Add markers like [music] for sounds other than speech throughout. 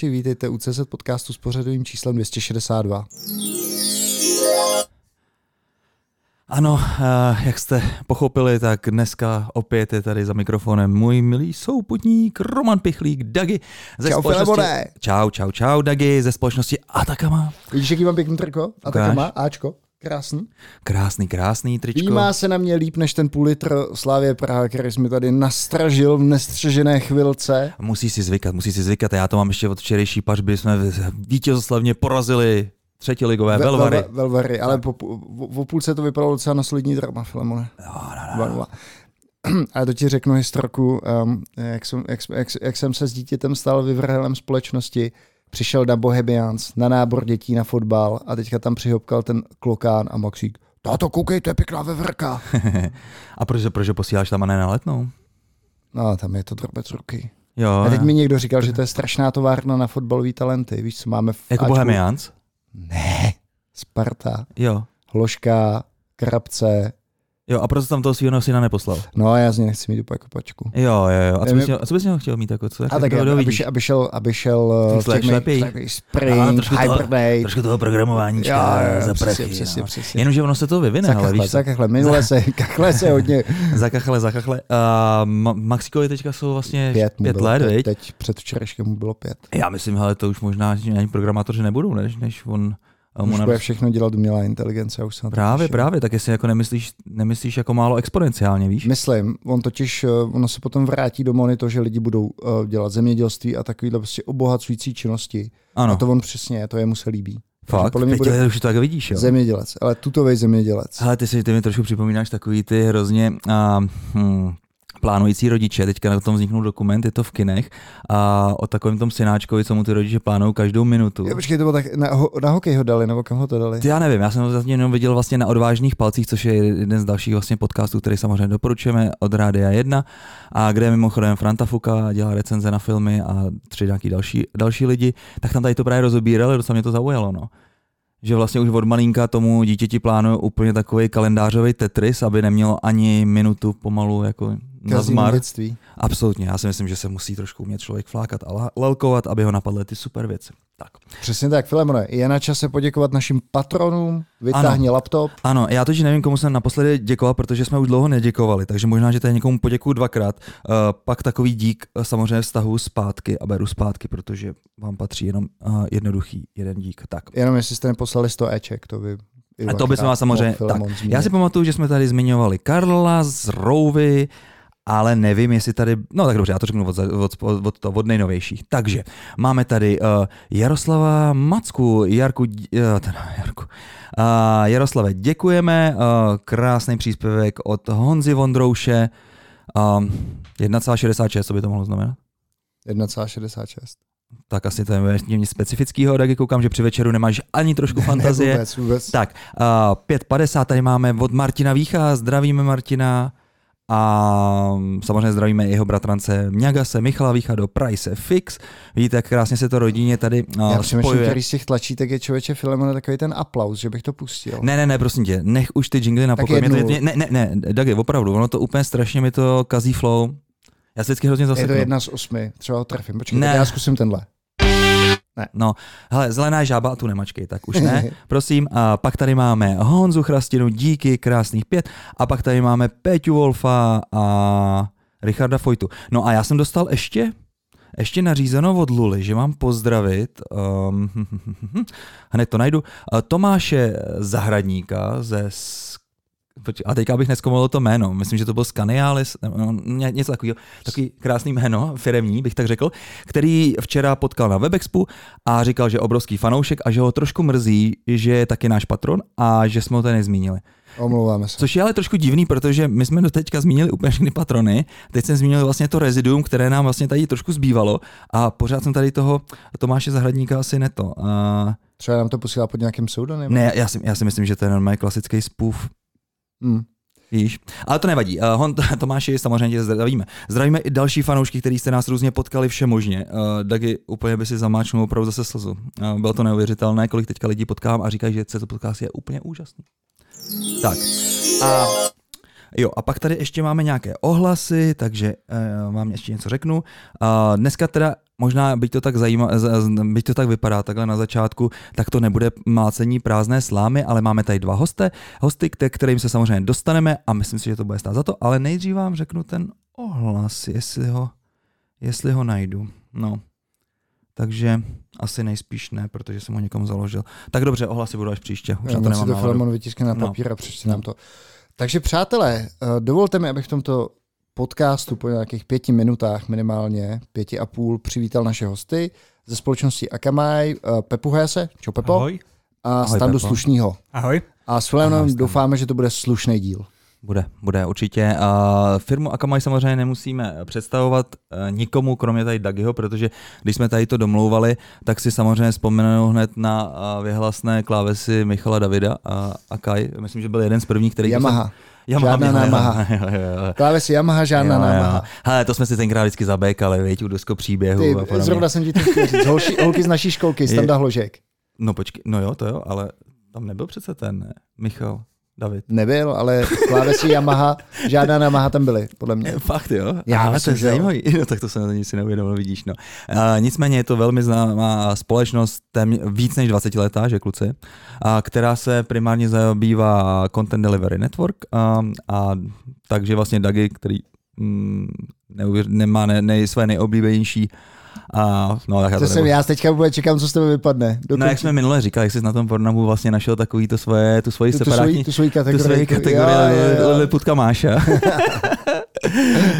posluchači, vítejte u CZ podcastu s pořadovým číslem 262. Ano, eh, jak jste pochopili, tak dneska opět je tady za mikrofonem můj milý souputník Roman Pichlík, Dagi. Ze čau, Filemone. Čau, čau, čau, Dagi, ze společnosti Atakama. Vidíš, jaký mám pěkný triko? Atakama, Ačko. Krásný. Krásný, krásný tričko. Výmá se na mě líp než ten půl litr Slávě Praha, který jsme tady nastražil v nestřežené chvilce. Musí si zvykat, musí si zvykat. Já to mám ještě od včerejší pařby, jsme vítězoslavně porazili třetí ligové Ve, Velvary. Vel, velvary, ale po, po, po půlce to vypadalo docela na solidní drama, Filemone. No, no, no. [clears throat] A to ti řeknu historku, um, jak, jsem, jak, jak, jak jsem se s dítětem stal vyvrhelem společnosti, přišel na Bohemians, na nábor dětí na fotbal a teďka tam přihopkal ten klokán a Maxík, táto, koukej, to je pěkná vevrka. [laughs] a proč, proč ho posíláš tam a ne na letnou? No, tam je to drobec ruky. Jo, a teď mi někdo říkal, že to je strašná továrna na fotbalové talenty. Víš, co máme v Jako Ačku? Bohemians? Ne, Sparta. Jo. Hloška, Krabce, Jo, a proto tam toho svého syna neposlal. No, já z něj nechci mít úplně kopačku. Jo, jo, jo. A co bys, měl, a co bys měl chtěl mít jako co? A tak, aby, aby, aby, šel, aby šel Slash lepší. Spring, trošku Hibernate. Toho, trošku toho programováníčka jo, jo, za prachy. Přesně, přesně, no. přesně. Jenomže ono se to vyvine, za ale víš Za kachle, minule se, [laughs] kachle se hodně. [laughs] za kachle, za kachle. Uh, Maxikovi teďka jsou vlastně pět, pět let, teď, teď před včerejškem mu bylo pět. Já myslím, ale to už možná ani programátoři nebudou, než, než on už bude všechno dělat umělá inteligence. Už se právě, právě, tak jestli jako nemyslíš, nemyslíš jako málo exponenciálně, víš? Myslím, on totiž, eh, ono se potom vrátí do to, že lidi budou uh, dělat zemědělství a takovýhle prostě obohacující činnosti. Ano. A to on přesně, to jemu se líbí. Fakt? Podle mě bude už to tak vidíš, jo? Zemědělec, ale tutovej zemědělec. Ale ty si ty mi trošku připomínáš takový ty hrozně uh, hm, plánující rodiče, teďka na tom vzniknul dokument, je to v kinech, a o takovém tom synáčkovi, co mu ty rodiče plánují každou minutu. Jo, počkej, to bylo tak, na, na hokej ho dali, nebo kam ho to dali? Ty já nevím, já jsem ho zatím jenom viděl vlastně na odvážných palcích, což je jeden z dalších vlastně podcastů, který samozřejmě doporučujeme od Rádia 1, a kde je mimochodem Franta Fuka dělá recenze na filmy a tři nějaký další, další lidi, tak tam tady to právě rozobírali, docela mě to zaujalo, no. Že vlastně už od malinka tomu dítěti plánují úplně takový kalendářový Tetris, aby nemělo ani minutu pomalu jako na zmar. Absolutně, já si myslím, že se musí trošku umět člověk flákat a lelkovat, aby ho napadly ty super věci. Tak. Přesně tak, Filemone, je na čase poděkovat našim patronům, vytáhni ano. laptop. Ano, já totiž nevím, komu jsem naposledy děkoval, protože jsme už dlouho neděkovali, takže možná, že tady někomu poděkuju dvakrát. Uh, pak takový dík uh, samozřejmě vztahu zpátky a beru zpátky, protože vám patří jenom uh, jednoduchý jeden dík. Tak. Jenom jestli jste neposlali 100 eček, to by a to bychom vás samozřejmě. Tak, já si pamatuju, že jsme tady zmiňovali Karla z Rouvy, ale nevím, jestli tady, no tak dobře, já to řeknu od, od, od, od, od nejnovějších. Takže máme tady uh, Jaroslava Macku, Jarku, uh, teda Jarku, uh, Jaroslave, děkujeme, uh, krásný příspěvek od Honzy Vondrouše, uh, 1,66, co by to mohlo znamenat? 1,66. Tak asi to je nic specifického, tak koukám, že při večeru nemáš ani trošku [laughs] fantazie. Ne, vůbec, vůbec. Tak, uh, 5.50 tady máme od Martina Vícha, zdravíme Martina. A samozřejmě zdravíme jeho bratrance Mňagase, Michala Výchado, Price Fix. Vidíte, jak krásně se to rodině tady uh, Já přemýšlím, který z těch tlačítek je člověče Filemona takový ten aplaus, že bych to pustil. Ne, ne, ne, prosím tě, nech už ty jingly na pokoji. Ne, ne, ne, Dagi, opravdu, ono to úplně strašně mi to kazí flow. Já se vždycky hrozně zase. Je to jedna z osmi, třeba ho trefím. Počkej, ne. já zkusím tenhle. Ne. No, hele, zelená žába, tu nemačkej, tak už ne, [laughs] prosím. A pak tady máme Honzu Chrastinu, díky, krásných pět. A pak tady máme Peťu Wolfa a Richarda Fojtu. No a já jsem dostal ještě ještě nařízeno od Luly, že mám pozdravit, um, [laughs] hned to najdu, Tomáše Zahradníka ze a teďka bych neskomoval to jméno, myslím, že to byl Scanialis, no, něco takového, takový krásný jméno, firemní bych tak řekl, který včera potkal na Webexpu a říkal, že je obrovský fanoušek a že ho trošku mrzí, že je taky náš patron a že jsme ho tady nezmínili. Omlouváme se. Což je ale trošku divný, protože my jsme do teďka zmínili úplně všechny patrony, teď jsem zmínil vlastně to reziduum, které nám vlastně tady trošku zbývalo a pořád jsem tady toho Tomáše Zahradníka asi neto. A... Třeba nám to posílá pod nějakým pseudonymem? Ne, já si, já si myslím, že to je normální klasický spoof Hmm. Víš? Ale to nevadí. Uh, Hon, [laughs] Tomáši, samozřejmě zdravíme. Zdravíme i další fanoušky, kteří jste nás různě potkali vše možně. Uh, Dagi úplně by si zamáčnul opravdu zase slzu. Uh, bylo to neuvěřitelné, kolik teďka lidí potkám a říkají, že to podcast je úplně úžasný. Tak. A Jo, a pak tady ještě máme nějaké ohlasy, takže uh, vám ještě něco řeknu. Uh, dneska teda možná, byť to tak zajímá, byť to tak vypadá takhle na začátku, tak to nebude mácení prázdné slámy, ale máme tady dva hosty, hosty, kterým se samozřejmě dostaneme a myslím si, že to bude stát za to, ale nejdřív vám řeknu ten ohlas, jestli ho, jestli ho najdu. No, takže asi nejspíš ne, protože jsem ho někomu založil. Tak dobře, ohlasy budou až příště. Už Já na to nemám si to Filemon vytiskne na no. papír no. a přečte nám to. Takže přátelé, eh, dovolte mi, abych v tomto podcastu po nějakých pěti minutách minimálně, pěti a půl, přivítal naše hosty ze společnosti Akamai, eh, Pepu Hese, čau Pepo, Ahoj. a Ahoj, Standu Pepo. Slušnýho. Ahoj. A s Filemonem doufáme, že to bude slušný díl. Bude, bude určitě. A firmu Akamai samozřejmě nemusíme představovat eh, nikomu, kromě tady Dagiho, protože když jsme tady to domlouvali, tak si samozřejmě vzpomenou hned na eh, vyhlasné klávesy Michala Davida a Akai. Myslím, že byl jeden z prvních, který... Yamaha. Jsem... Yamaha, žádná Yamaha. [laughs] Klávesy Yamaha, žádná jo, Yamaha. Hele, to jsme si tenkrát vždycky zabékali, věď, u dosko příběhu. Ty, a zrovna jsem ti to chtěl říct. Holši, holky z naší školky, [laughs] Standa Hložek. No počkej, no jo, to jo, ale tam nebyl přece ten, ne? Michal. David. Nebyl, ale klávesy Yamaha, žádná Yamaha tam byly, podle mě. [laughs] Fakt jo? Já ale to je zajímavý. [laughs] No, tak to se na nic neuvědomil, vidíš. No. A, nicméně je to velmi známá společnost, tém, víc než 20 letá, že kluci, a, která se primárně zabývá Content Delivery Network a, a takže vlastně Dagi, který mm, neuvěř, nemá ne, ne, své nejoblíbenější a, no, tak to, to jsem já, teďka vůbec čekám, co z tebe vypadne. Dokončí. No jak jsme minule říkali, jak jsi na tom Pornhubu vlastně našel takový to svoje, tu svoji tu, separátní, tu svoji kategorii, tu svoji kategorii Liputka Máša. [laughs]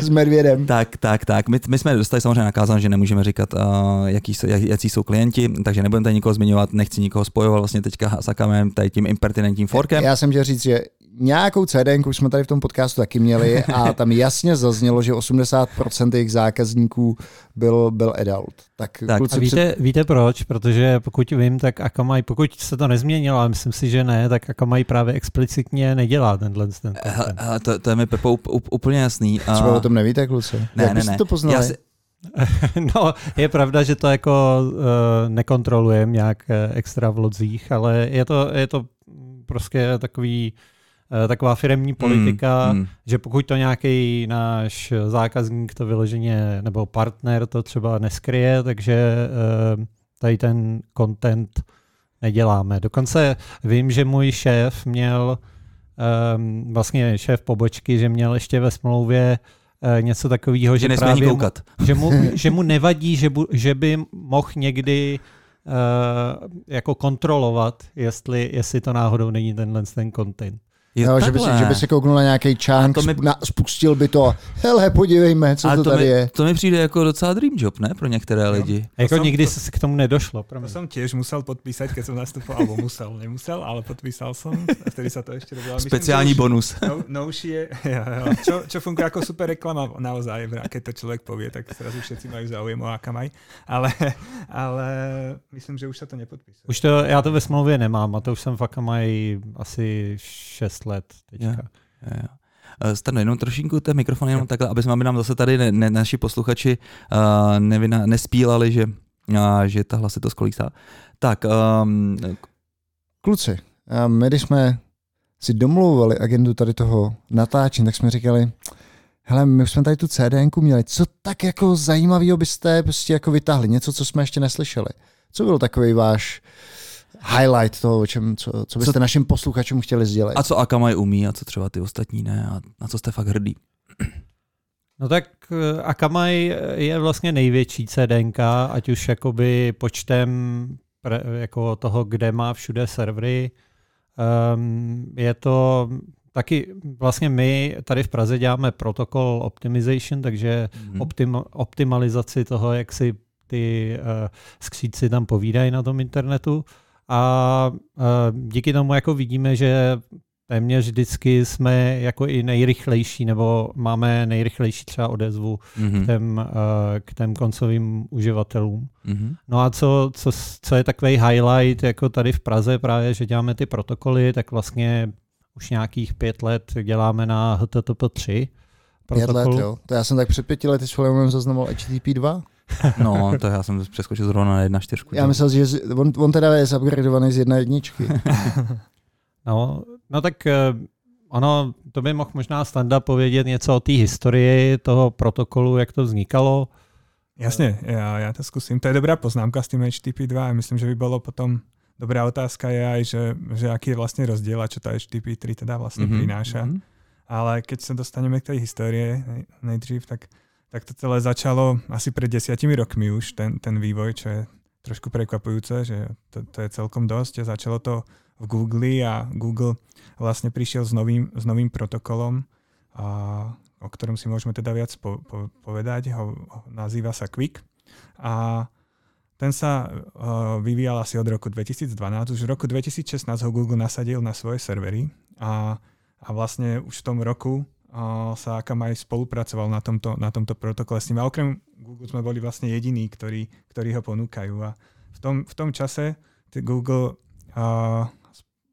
S medvědem. Tak, tak, tak. My, my jsme dostali samozřejmě nakázán, že nemůžeme říkat, uh, jaký, jak, jaký jsou klienti, takže nebudeme tady nikoho zmiňovat, nechci nikoho spojovat vlastně teďka s Akamem, tady tím impertinentním forkem. Já jsem chtěl říct, že nějakou CD už jsme tady v tom podcastu taky měli a tam jasně zaznělo, že 80% jejich zákazníků byl, byl adult. Tak, tak. A víte, před... víte proč? Protože pokud vím, tak Akamai, pokud se to nezměnilo, ale myslím si, že ne, tak Akamai právě explicitně nedělá tenhle ten a, to, to je mi Pepo úplně jasný. A... Třeba o tom nevíte, kluci? Ne, Jak ne, ne. to poznali? Já si... [laughs] no, je pravda, že to jako uh, nekontrolujeme nějak uh, extra v lodzích, ale je to, je to prostě takový Eh, taková firemní politika, mm, mm. že pokud to nějaký náš zákazník to vyloženě, nebo partner to třeba neskryje, takže eh, tady ten content neděláme. Dokonce vím, že můj šéf měl, um, vlastně šéf pobočky, že měl ještě ve smlouvě uh, něco takového, že, že právě koukat. Mu, že, mu, [laughs] že mu nevadí, že, bu, že by mohl někdy uh, jako kontrolovat, jestli, jestli to náhodou není tenhle ten content. Je no, že, by si, že by se kouknul na nějaký čánk, to mi... na, spustil by to, hele, podívejme, co to, to tady mi, je. To mi přijde jako docela dream job, ne, pro některé no. lidi. Jako to nikdy se k tomu nedošlo. To jsem těž musel podpísat, když jsem nastupoval, alebo musel, nemusel, ale podpísal jsem, a vtedy se to ještě robilo. Speciální Myslím, bonus. [laughs] No, nouší je, jo, jo, čo, čo funguje jako super reklama naozaj, když to člověk pově, tak zrazu všetci mají záujem o Akamai, ale, ale myslím, že už se to nepodpísal. Už to, já to ve smlouvě nemám a to už jsem v Akamai asi 6 6 let teďka. Yeah. Yeah. Uh, Stano, jenom trošinku ten mikrofon, jenom takhle, aby jsme nám zase tady ne, ne, naši posluchači uh, nevina, nespílali, že, uh, že ta hlasitost kolísá. Tak, um, kluci, my když jsme si domlouvali agendu tady toho natáčení, tak jsme říkali, hele, my už jsme tady tu CDNku měli, co tak jako zajímavého byste prostě jako vytáhli, něco, co jsme ještě neslyšeli. Co byl takový váš highlight toho, o čem, co, co byste co, našim posluchačům chtěli sdělit. A co Akamai umí a co třeba ty ostatní ne a na co jste fakt hrdý? No tak eh, Akamai je vlastně největší CDNK, ať už jakoby počtem pre, jako toho, kde má všude servery. Um, je to taky vlastně my tady v Praze děláme protokol optimization, takže mm-hmm. optim, optimalizaci toho, jak si ty uh, skříci tam povídají na tom internetu. A díky tomu jako vidíme, že téměř vždycky jsme jako i nejrychlejší, nebo máme nejrychlejší třeba odezvu mm-hmm. k, těm, k těm koncovým uživatelům. Mm-hmm. No a co, co, co je takový highlight jako tady v Praze právě, že děláme ty protokoly, tak vlastně už nějakých pět let děláme na HTTP 3. Pět let, jo. To já jsem tak před pěti lety s Williamem zaznamoval HTTP 2. [laughs] No, to já jsem přeskočil zrovna na jedna čtyřku. Já myslel, že on, on teda je zupgradovaný z jedna jedničky. [laughs] no, no tak eh, Ono, to by mohl možná Standa povědět něco o té historii toho protokolu, jak to vznikalo. Jasne, ja, ja to skúsim. To je dobrá poznámka s tým HTTP2 a myslím, že by bolo potom dobrá otázka je aj, že, že aký je vlastne rozdiel a čo tá HTTP3 teda vlastne mm-hmm. prináša. Mm-hmm. Ale keď sa dostaneme k tej histórie nejdřív, tak, tak to celé začalo asi pred desiatimi rokmi už, ten, ten vývoj, čo je trošku prekvapujúce, že to, to je celkom dosť. Začalo to v Google a Google vlastne prišiel s novým, s novým protokolom, a, o ktorom si môžeme teda viac po, po, povedať. Ho, ho, nazýva sa Quick. A ten sa uh, vyvíjal asi od roku 2012. Už v roku 2016 ho Google nasadil na svoje servery a, a vlastne už v tom roku sa Akamai spolupracoval na tomto, na tomto protokole s ním. A okrem Google sme boli vlastne jediní, ktorí, ktorí ho ponúkajú. A v tom, v tom čase Google uh,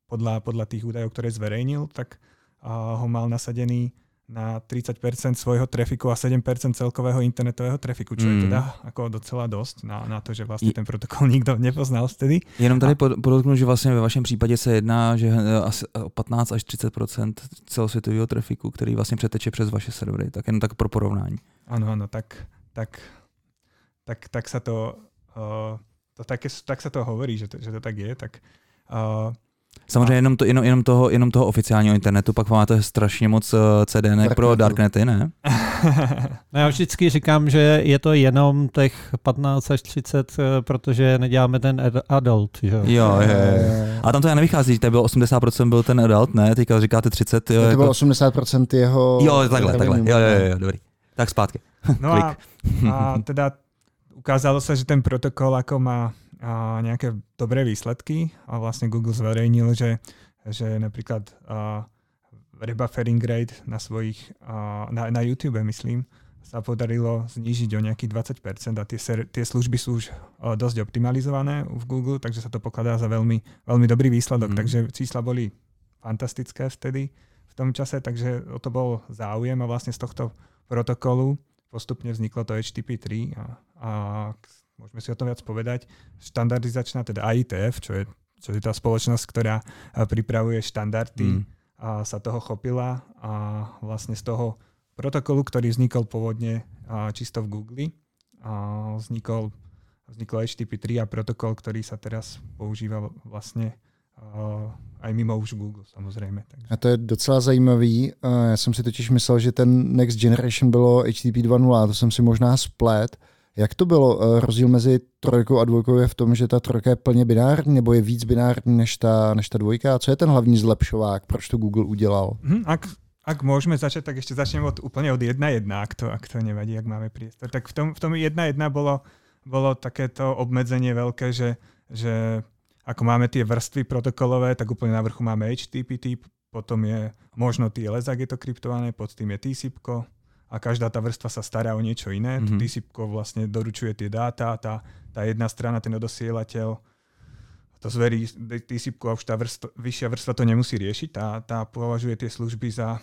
podľa, podľa tých údajov, ktoré zverejnil, tak ho mal nasadený na 30% svojho trafiku a 7% celkového internetového trafiku, čo mm. je teda ako docela dosť na, na to, že vlastně ten protokol [laughs] nikdo nepoznal vtedy. Jenom tady a... podotknu, že vlastně ve vašem případě se jedná že eh, asi 15 až 30% celosvětového trafiku, který vlastně přeteče přes vaše servery, tak jen tak pro porovnání. Ano, ano, tak, tak, tak, tak sa to, uh, to tak, tak sa to hovorí, že to, že to tak je, tak uh, Samozřejmě jenom, to, jenom, jenom, toho, jenom toho oficiálního internetu, pak máte strašně moc eh, CDN pro darknety, ne? [laughs] no já vždycky říkám, že je to jenom těch 15 až 30, eh, protože neděláme ten adult. Že? Jo, jo, jo. A tam to já nevychází, to bylo 80% byl ten adult, ne? Teďka říkáte 30. Jo, to jako... bylo 80% jeho... Jo, takhle, takhle. Jo, jo, jo, dobrý. Tak zpátky. No a, a teda ukázalo se, že ten protokol ako má a nejaké dobré výsledky a vlastne Google zverejnil, že, že napríklad a, rebuffering rate na svojich, a, na, na YouTube myslím, sa podarilo znížiť o nejakých 20% a tie, ser, tie služby sú už o, dosť optimalizované v Google, takže sa to pokladá za veľmi, veľmi dobrý výsledok. Mm. Takže čísla boli fantastické vtedy v tom čase, takže o to bol záujem a vlastne z tohto protokolu postupne vzniklo to HTTP3 a, a môžeme si o tom viac povedať, štandardizačná, teda IETF, čo je, čo je tá spoločnosť, ktorá pripravuje štandardy, mm. a sa toho chopila a vlastne z toho protokolu, ktorý vznikol pôvodne a čisto v Google, a vznikol, vznikol HTTP 3 a protokol, ktorý sa teraz používa vlastne aj mimo už Google samozřejmě. Takže. A to je docela zajímavý. Já jsem si totiž myslel, že ten Next Generation bylo HTTP 2.0, to jsem si možná splet. Jak to bylo? Eh, rozdíl mezi trojkou a dvojkou je v tom, že ta trojka je plně binární, nebo je víc binární než ta, než ta dvojka? Co je ten hlavní zlepšovák? Proč to Google udělal? Hmm, ak, ak môžeme začať, tak ešte začnem od, úplne od 1.1, ak to, ak to nevadí, ak máme priestor. Tak v tom, v tom 1.1 bolo, bolo takéto obmedzenie veľké, že, že ako máme tie vrstvy protokolové, tak úplne na vrchu máme HTTP, potom je možno TLS, ak je to kryptované, pod tým je TCP, a každá tá vrstva sa stará o niečo iné. Mm-hmm. TCP vlastne doručuje tie dáta, tá, tá jedna strana, ten odosielateľ to zverí TCP a už tá vrstva, vyššia vrstva to nemusí riešiť, tá, tá považuje tie služby za,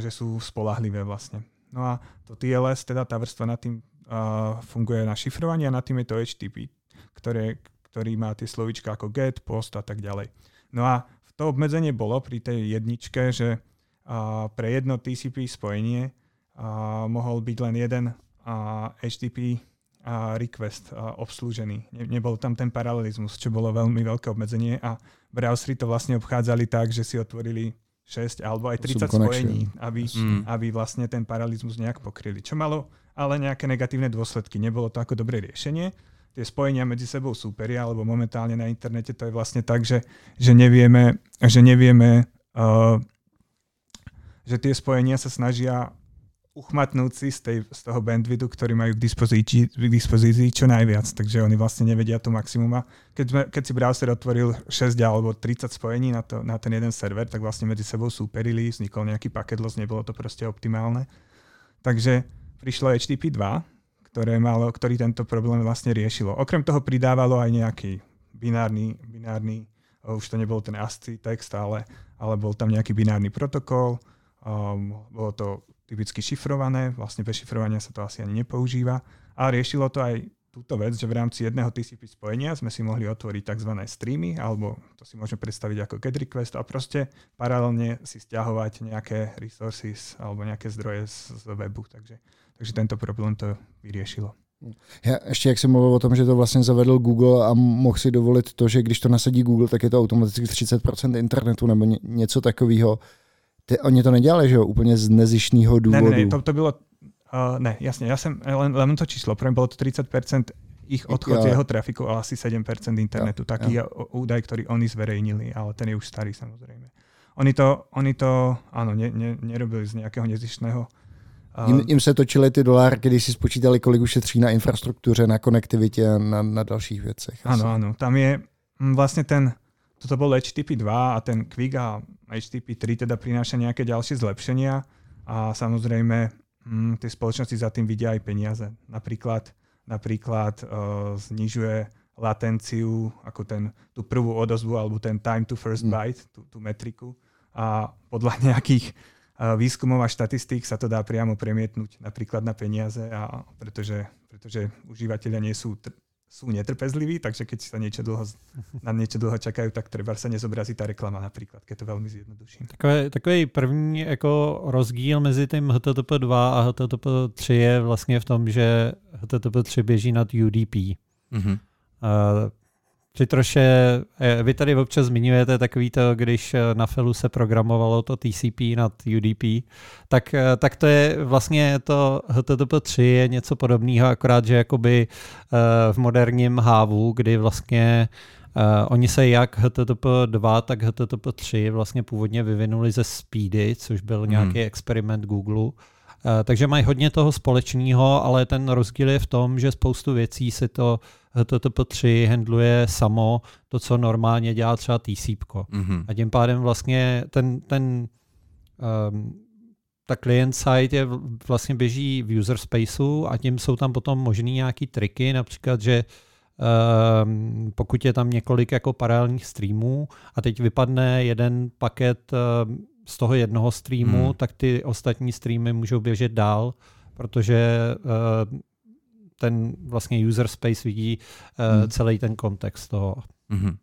že sú spolahlivé vlastne. No a to TLS, teda tá vrstva nad tým uh, funguje na šifrovanie a nad tým je to HTTP, ktoré, ktorý má tie slovička ako GET, POST a tak ďalej. No a to obmedzenie bolo pri tej jedničke, že uh, pre jedno TCP spojenie a mohol byť len jeden a HTTP a request a obslúžený. Ne, nebol tam ten paralelizmus, čo bolo veľmi veľké obmedzenie a browsery to vlastne obchádzali tak, že si otvorili 6 alebo aj 30 spojení, aby, mm. aby vlastne ten paralelizmus nejak pokryli. Čo malo ale nejaké negatívne dôsledky. Nebolo to ako dobré riešenie. Tie spojenia medzi sebou súperia, alebo momentálne na internete to je vlastne tak, že, že nevieme, že nevieme uh, že tie spojenia sa snažia uchmatnúť si z, tej, z toho bandwidthu, ktorý majú k dispozícii, k dispozícii čo najviac, takže oni vlastne nevedia to maximum. Keď, sme, keď si browser otvoril 6 alebo 30 spojení na, to, na ten jeden server, tak vlastne medzi sebou súperili, vznikol nejaký paket loss, nebolo to proste optimálne. Takže prišlo HTTP 2, ktoré malo, ktorý tento problém vlastne riešilo. Okrem toho pridávalo aj nejaký binárny, binárny už to nebol ten ASCII text, ale, ale bol tam nejaký binárny protokol, um, bolo to typicky šifrované, vlastne bez šifrovania sa to asi ani nepoužíva. A riešilo to aj túto vec, že v rámci jedného TCP spojenia sme si mohli otvoriť tzv. streamy, alebo to si môžeme predstaviť ako get request a proste paralelne si stiahovať nejaké resources alebo nejaké zdroje z, z webu. Takže, takže tento problém to vyriešilo. Já ještě jak jsem mluvil o tom, že to vlastně zavedl Google a mohl si dovolit to, že když to nasadí Google, tak je to automaticky 30% internetu nebo ně, něco takového. Ty, oni to nedělali, že jo, úplně z nezišného důvodu. Ne, ne, to, to bylo, uh, ne, jasně, já jsem, len, len to číslo, pro mě bylo to 30% ich odchod z jeho trafiku, ale asi 7% internetu. Jo, Taký jo. je údaj, ktorý oni zverejnili, ale ten je už starý samozrejme. Oni to, oni to áno, ne, ne, nerobili z nejakého nezištného jim, jim se točily ty dolárky, když si spočítali, kolik ušetří na infrastruktuře, na konektivitě a na, na dalších věcech. Áno, áno. Tam je mm, vlastne ten, toto bol HTTP 2 a ten Quick a HTTP 3 teda prináša nejaké ďalšie zlepšenia a samozrejme hm, tie spoločnosti za tým vidia aj peniaze. Napríklad, napríklad uh, znižuje latenciu, ako ten, tú prvú odozvu alebo ten time to first hmm. byte, tú, tú metriku a podľa [laughs] nejakých výskumov a štatistík sa to dá priamo premietnúť napríklad na peniaze, a pretože, pretože užívateľia nie sú sú netrpezliví, takže keď sa niečo dlho, na niečo dlho čakajú, tak treba sa nezobrazí tá reklama napríklad, keď to veľmi zjednoduším. Takový, takový první jako rozdíl mezi tím HTTP 2 a HTTP 3 je vlastně v tom, že HTTP 3 běží nad UDP. Mm-hmm. Uh, při troše, eh, vy tady občas zmiňujete takový to, když eh, na Felu se programovalo to TCP nad UDP, tak, eh, tak to je vlastně to HTTP3 je něco podobného, akorát, že jakoby v moderním hávu, kdy vlastně Uh, oni se jak HTTP2, tak HTTP3 vlastně původně vyvinuli ze Speedy, což byl hmm. nějaký experiment Google. Uh, takže mají hodně toho společného, ale ten rozdíl je v tom, že spoustu věcí si to HTTP3 handluje samo to, co normálně dělá třeba TCP. Mm-hmm. A tím pádem vlastně ten, ten um, ta client side je vlastně běží v user spaceu a tím jsou tam potom možný nějaký triky, například, že um, pokud je tam několik jako paralelních streamů a teď vypadne jeden paket um, z toho jednoho streamu, hmm. tak ty ostatní streamy můžou běžet dál, protože uh, ten vlastně user space vidí uh, hmm. celý ten kontext toho. Hmm.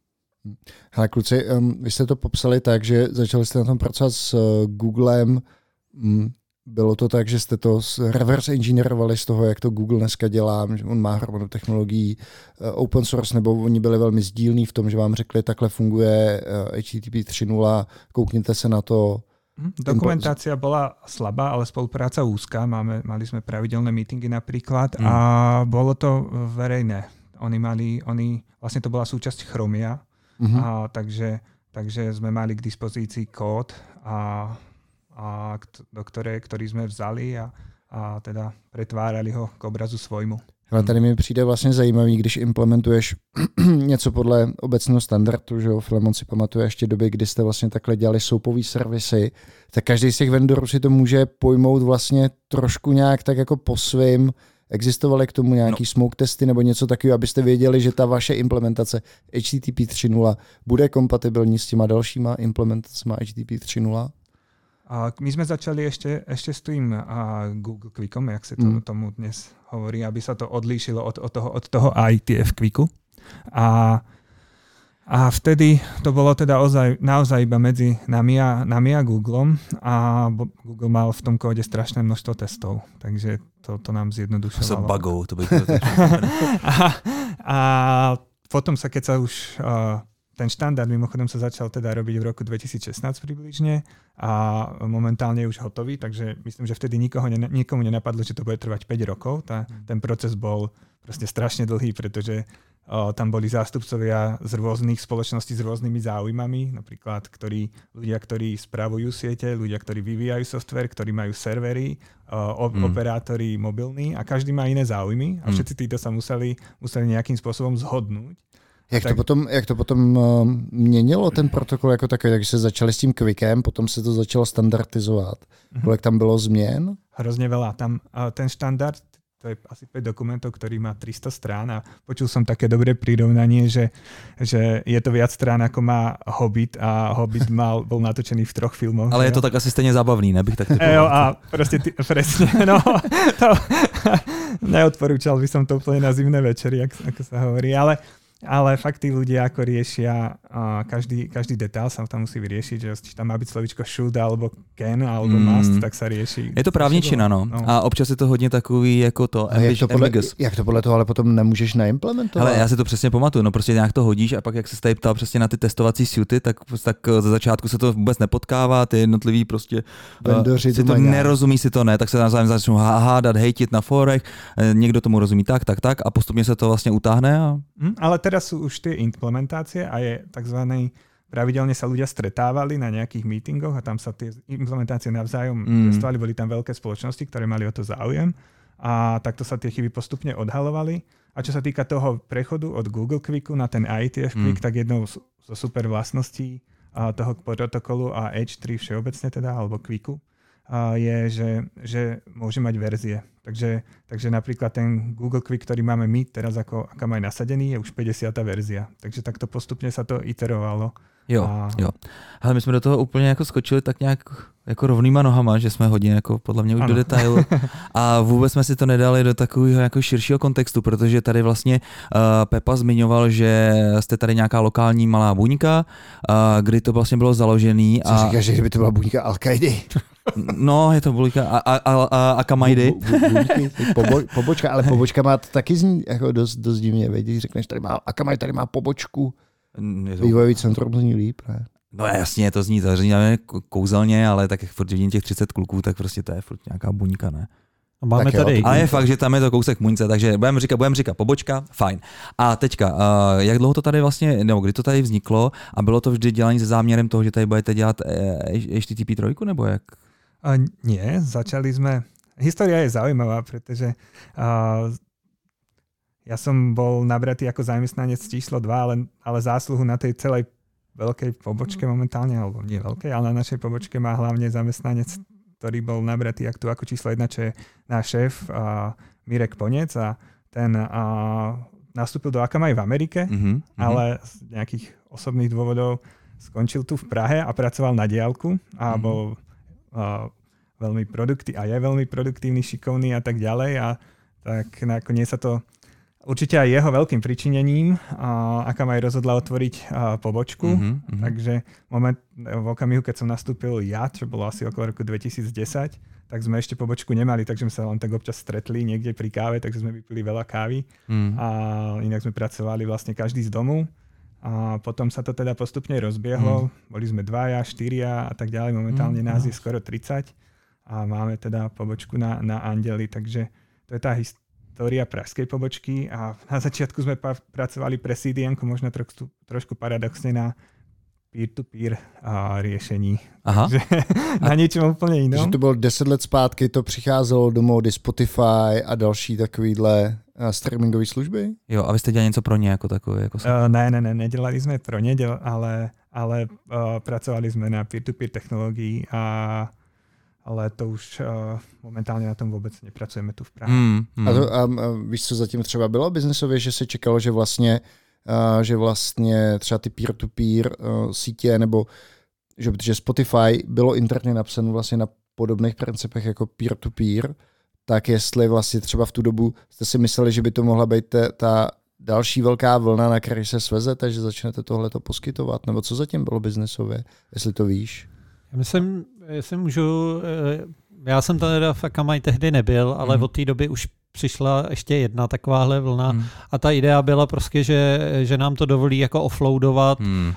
Hele kluci, um, vy jste to popsali tak, že začali jste na tom pracovat s uh, Googlem. Um, bylo to tak, že jste to reverse engineerovali z toho, jak to Google dneska dělá, že on má hromadu technologií uh, open source, nebo oni byli velmi sdílní v tom, že vám řekli, takhle funguje HTTP 3.0, koukněte se na to, Hm, dokumentácia bola slabá, ale spolupráca úzka. Máme, mali sme pravidelné meetingy napríklad mm. a bolo to verejné. Oni mali, oni, vlastne to bola súčasť Chromia, mm-hmm. a takže, takže sme mali k dispozícii kód, a, a, do ktoré, ktorý sme vzali a, a teda pretvárali ho k obrazu svojmu. Ale tady mi přijde vlastně zajímavý, když implementuješ [clears throat] něco podle obecného standardu, že jo, Filemon si pamatuje ještě doby, kdy jste vlastně takhle dělali soupový servisy, tak každý z těch vendorů si to může pojmout vlastně trošku nějak tak jako po svým, Existovaly k tomu nějaký no. smoke testy nebo něco takového, abyste věděli, že ta vaše implementace HTTP 3.0 bude kompatibilní s těma dalšíma implementacemi HTTP 3.0? A my sme začali ešte, ešte s tým a Google Quickom, jak sa to, mm. tomu dnes hovorí, aby sa to odlíšilo od, od, toho, od toho ITF Quicku. A, a vtedy to bolo teda ozaj, naozaj iba medzi nami a, nami a Googlem a Google mal v tom kóde strašné množstvo testov, takže to, to nám zjednodušovalo. Sa bugov, to by [laughs] a, a potom sa, keď sa už uh, ten štandard mimochodom sa začal teda robiť v roku 2016 približne a momentálne je už hotový, takže myslím, že vtedy nikoho, nikomu nenapadlo, že to bude trvať 5 rokov. Tá, hmm. ten proces bol proste strašne dlhý, pretože o, tam boli zástupcovia z rôznych spoločností s rôznymi záujmami, napríklad ktorí, ľudia, ktorí spravujú siete, ľudia, ktorí vyvíjajú software, ktorí majú servery, o, hmm. operátori mobilní a každý má iné záujmy a hmm. všetci títo sa museli, museli nejakým spôsobom zhodnúť jak, tak... to potom, jak to potom uh, měnilo ten protokol jako takový, takže se začali s tím Quickem, potom se to začalo standardizovat. Mm-hmm. Kolik tam bylo změn? Hrozně veľa. Tam uh, ten štandard to je asi 5 dokumentov, ktorý má 300 strán a počul som také dobré prirovnanie, že, že je to viac strán ako má Hobbit a Hobbit mal, bol natočený v troch filmoch. Ale je to tak asi stejně zábavný, nebych tak typoval. Jo, a proste ty, presne, no, to, [laughs] neodporúčal by som to úplne na zimné večery, ako, ako sa hovorí, ale ale fakt tí ľudia ako riešia uh, každý, každý detail sa tam musí vyriešiť, že či tam má byť slovičko should alebo can alebo mm. must, tak sa rieši. Je to právničina, no. no. A občas je to hodně takový jako to. A jak, to podle, jak to podle toho ale potom nemůžeš naimplementovat? Ale já si to přesně pamatuju, no prostě nějak to hodíš a pak jak se tady ptal přesně na ty testovací suity, tak, tak ze začátku se to vůbec nepotkává, ty jednotlivý prostě Vendoři uh, si to nerozumí si to ne, tak se navzájem začnou hádat, hejtit na forech, eh, někdo tomu rozumí tak, tak, tak a postupně se to vlastně utáhne. A... Mm, ale teraz sú už tie implementácie a je tzv. pravidelne sa ľudia stretávali na nejakých meetingoch a tam sa tie implementácie navzájom mm. testovali, boli tam veľké spoločnosti, ktoré mali o to záujem a takto sa tie chyby postupne odhalovali. A čo sa týka toho prechodu od Google Quicku na ten IETF Quick, mm. tak jednou zo super vlastností toho protokolu a H3 všeobecne teda, alebo Quicku, je, že, že môže mať verzie. Takže, takže napríklad ten Google Quick, ktorý máme my teraz ako Akamai nasadený, je už 50. verzia. Takže takto postupne sa to iterovalo. Jo, a... jo. Ale my jsme do toho úplně jako skočili tak nějak jako rovnýma nohama, že jsme hodně jako podle mě už ano. do detailu [laughs] a vůbec jsme si to nedali do takového jako širšího kontextu, protože tady vlastně uh, Pepa zmiňoval, že jste tady nějaká lokální malá buňka, uh, kdy to vlastně bylo založený. Co a... říkáš, že kdyby to byla buňka al No, je to buňka a, a, a, a, a Kamajdy. Bu, bu, pobo, pobočka, ale pobočka má to taky zní jako dost, dost divně, když řekneš, tady má, Akamai tady má pobočku. To... Vývojový centrum zní líp, ne? No jasně, to zní, to zní kouzelně, ale tak jak furt vidím těch 30 kluků, tak prostě to je furt nějaká buňka, ne? A máme tak tady. A je fakt, že tam je to kousek muňce, takže budeme říkat, budeme říkat pobočka, fajn. A teďka, uh, jak dlouho to tady vlastně, nebo kdy to tady vzniklo a bylo to vždy dělané se záměrem toho, že tady budete dělat eh, HTTP 3, nebo jak? A nie, začali sme, história je zaujímavá, pretože uh, ja som bol nabratý ako zamestnanec číslo 2, ale, ale zásluhu na tej celej veľkej pobočke momentálne, alebo nie veľkej, ale na našej pobočke má hlavne zamestnanec, ktorý bol nabratý tu ako číslo 1, čo je náš šéf uh, Mirek Ponec a ten uh, nastúpil do Akamai v Amerike, mm-hmm. ale z nejakých osobných dôvodov skončil tu v Prahe a pracoval na diálku a mm-hmm. bol uh, veľmi produktívny a je veľmi produktívny, šikovný a tak ďalej a tak nakoniec sa to určite aj jeho veľkým pričinením, aká aj rozhodla otvoriť pobočku. Mm-hmm, Takže moment, v okamihu, keď som nastúpil ja, čo bolo asi okolo roku 2010, tak sme ešte pobočku nemali, takže sme sa len tak občas stretli niekde pri káve, takže sme vypili veľa kávy mm. a inak sme pracovali vlastne každý z domu. A potom sa to teda postupne rozbiehlo, mm. boli sme dvaja, štyria a tak ďalej, momentálne mm, nás no. je skoro 30 a máme teda pobočku na, na Andeli, takže to je tá hist- história pražskej pobočky a na začiatku sme pa- pracovali pre CDN, možno trošku, trošku paradoxne na peer-to-peer a riešení. Aha. Takže [laughs] na něčem úplně jiném. Že to bylo 10 let zpátky, to přicházelo do módy Spotify a další takovýhle streamingové služby? Jo, a vy jste dělali něco pro ně jako takové? Jako uh, ne, ne, ne, nedělali jsme pro ně, děl, ale, ale uh, pracovali jsme na peer-to-peer technologii a ale to už uh, momentálně na tom vůbec nepracujeme tu v Praze. Mm, mm. A, to, a, a víš, co zatím třeba bylo biznesově, že se čekalo, že vlastně, uh, že vlastně třeba ty peer-to-peer uh, sítě nebo že protože Spotify bylo interně napsáno vlastně na podobných principech jako peer-to-peer, tak jestli vlastně třeba v tu dobu jste si mysleli, že by to mohla být ta další velká vlna, na které se svezete, že začnete tohleto poskytovat, nebo co zatím bylo biznesově, jestli to víš? Já myslím, jestli můžu, eh, já jsem teda v Akamai tehdy nebyl, ale mm. od té doby už přišla ještě jedna takováhle vlna mm. a ta idea byla prostě, že, že nám to dovolí jako offloadovat mm.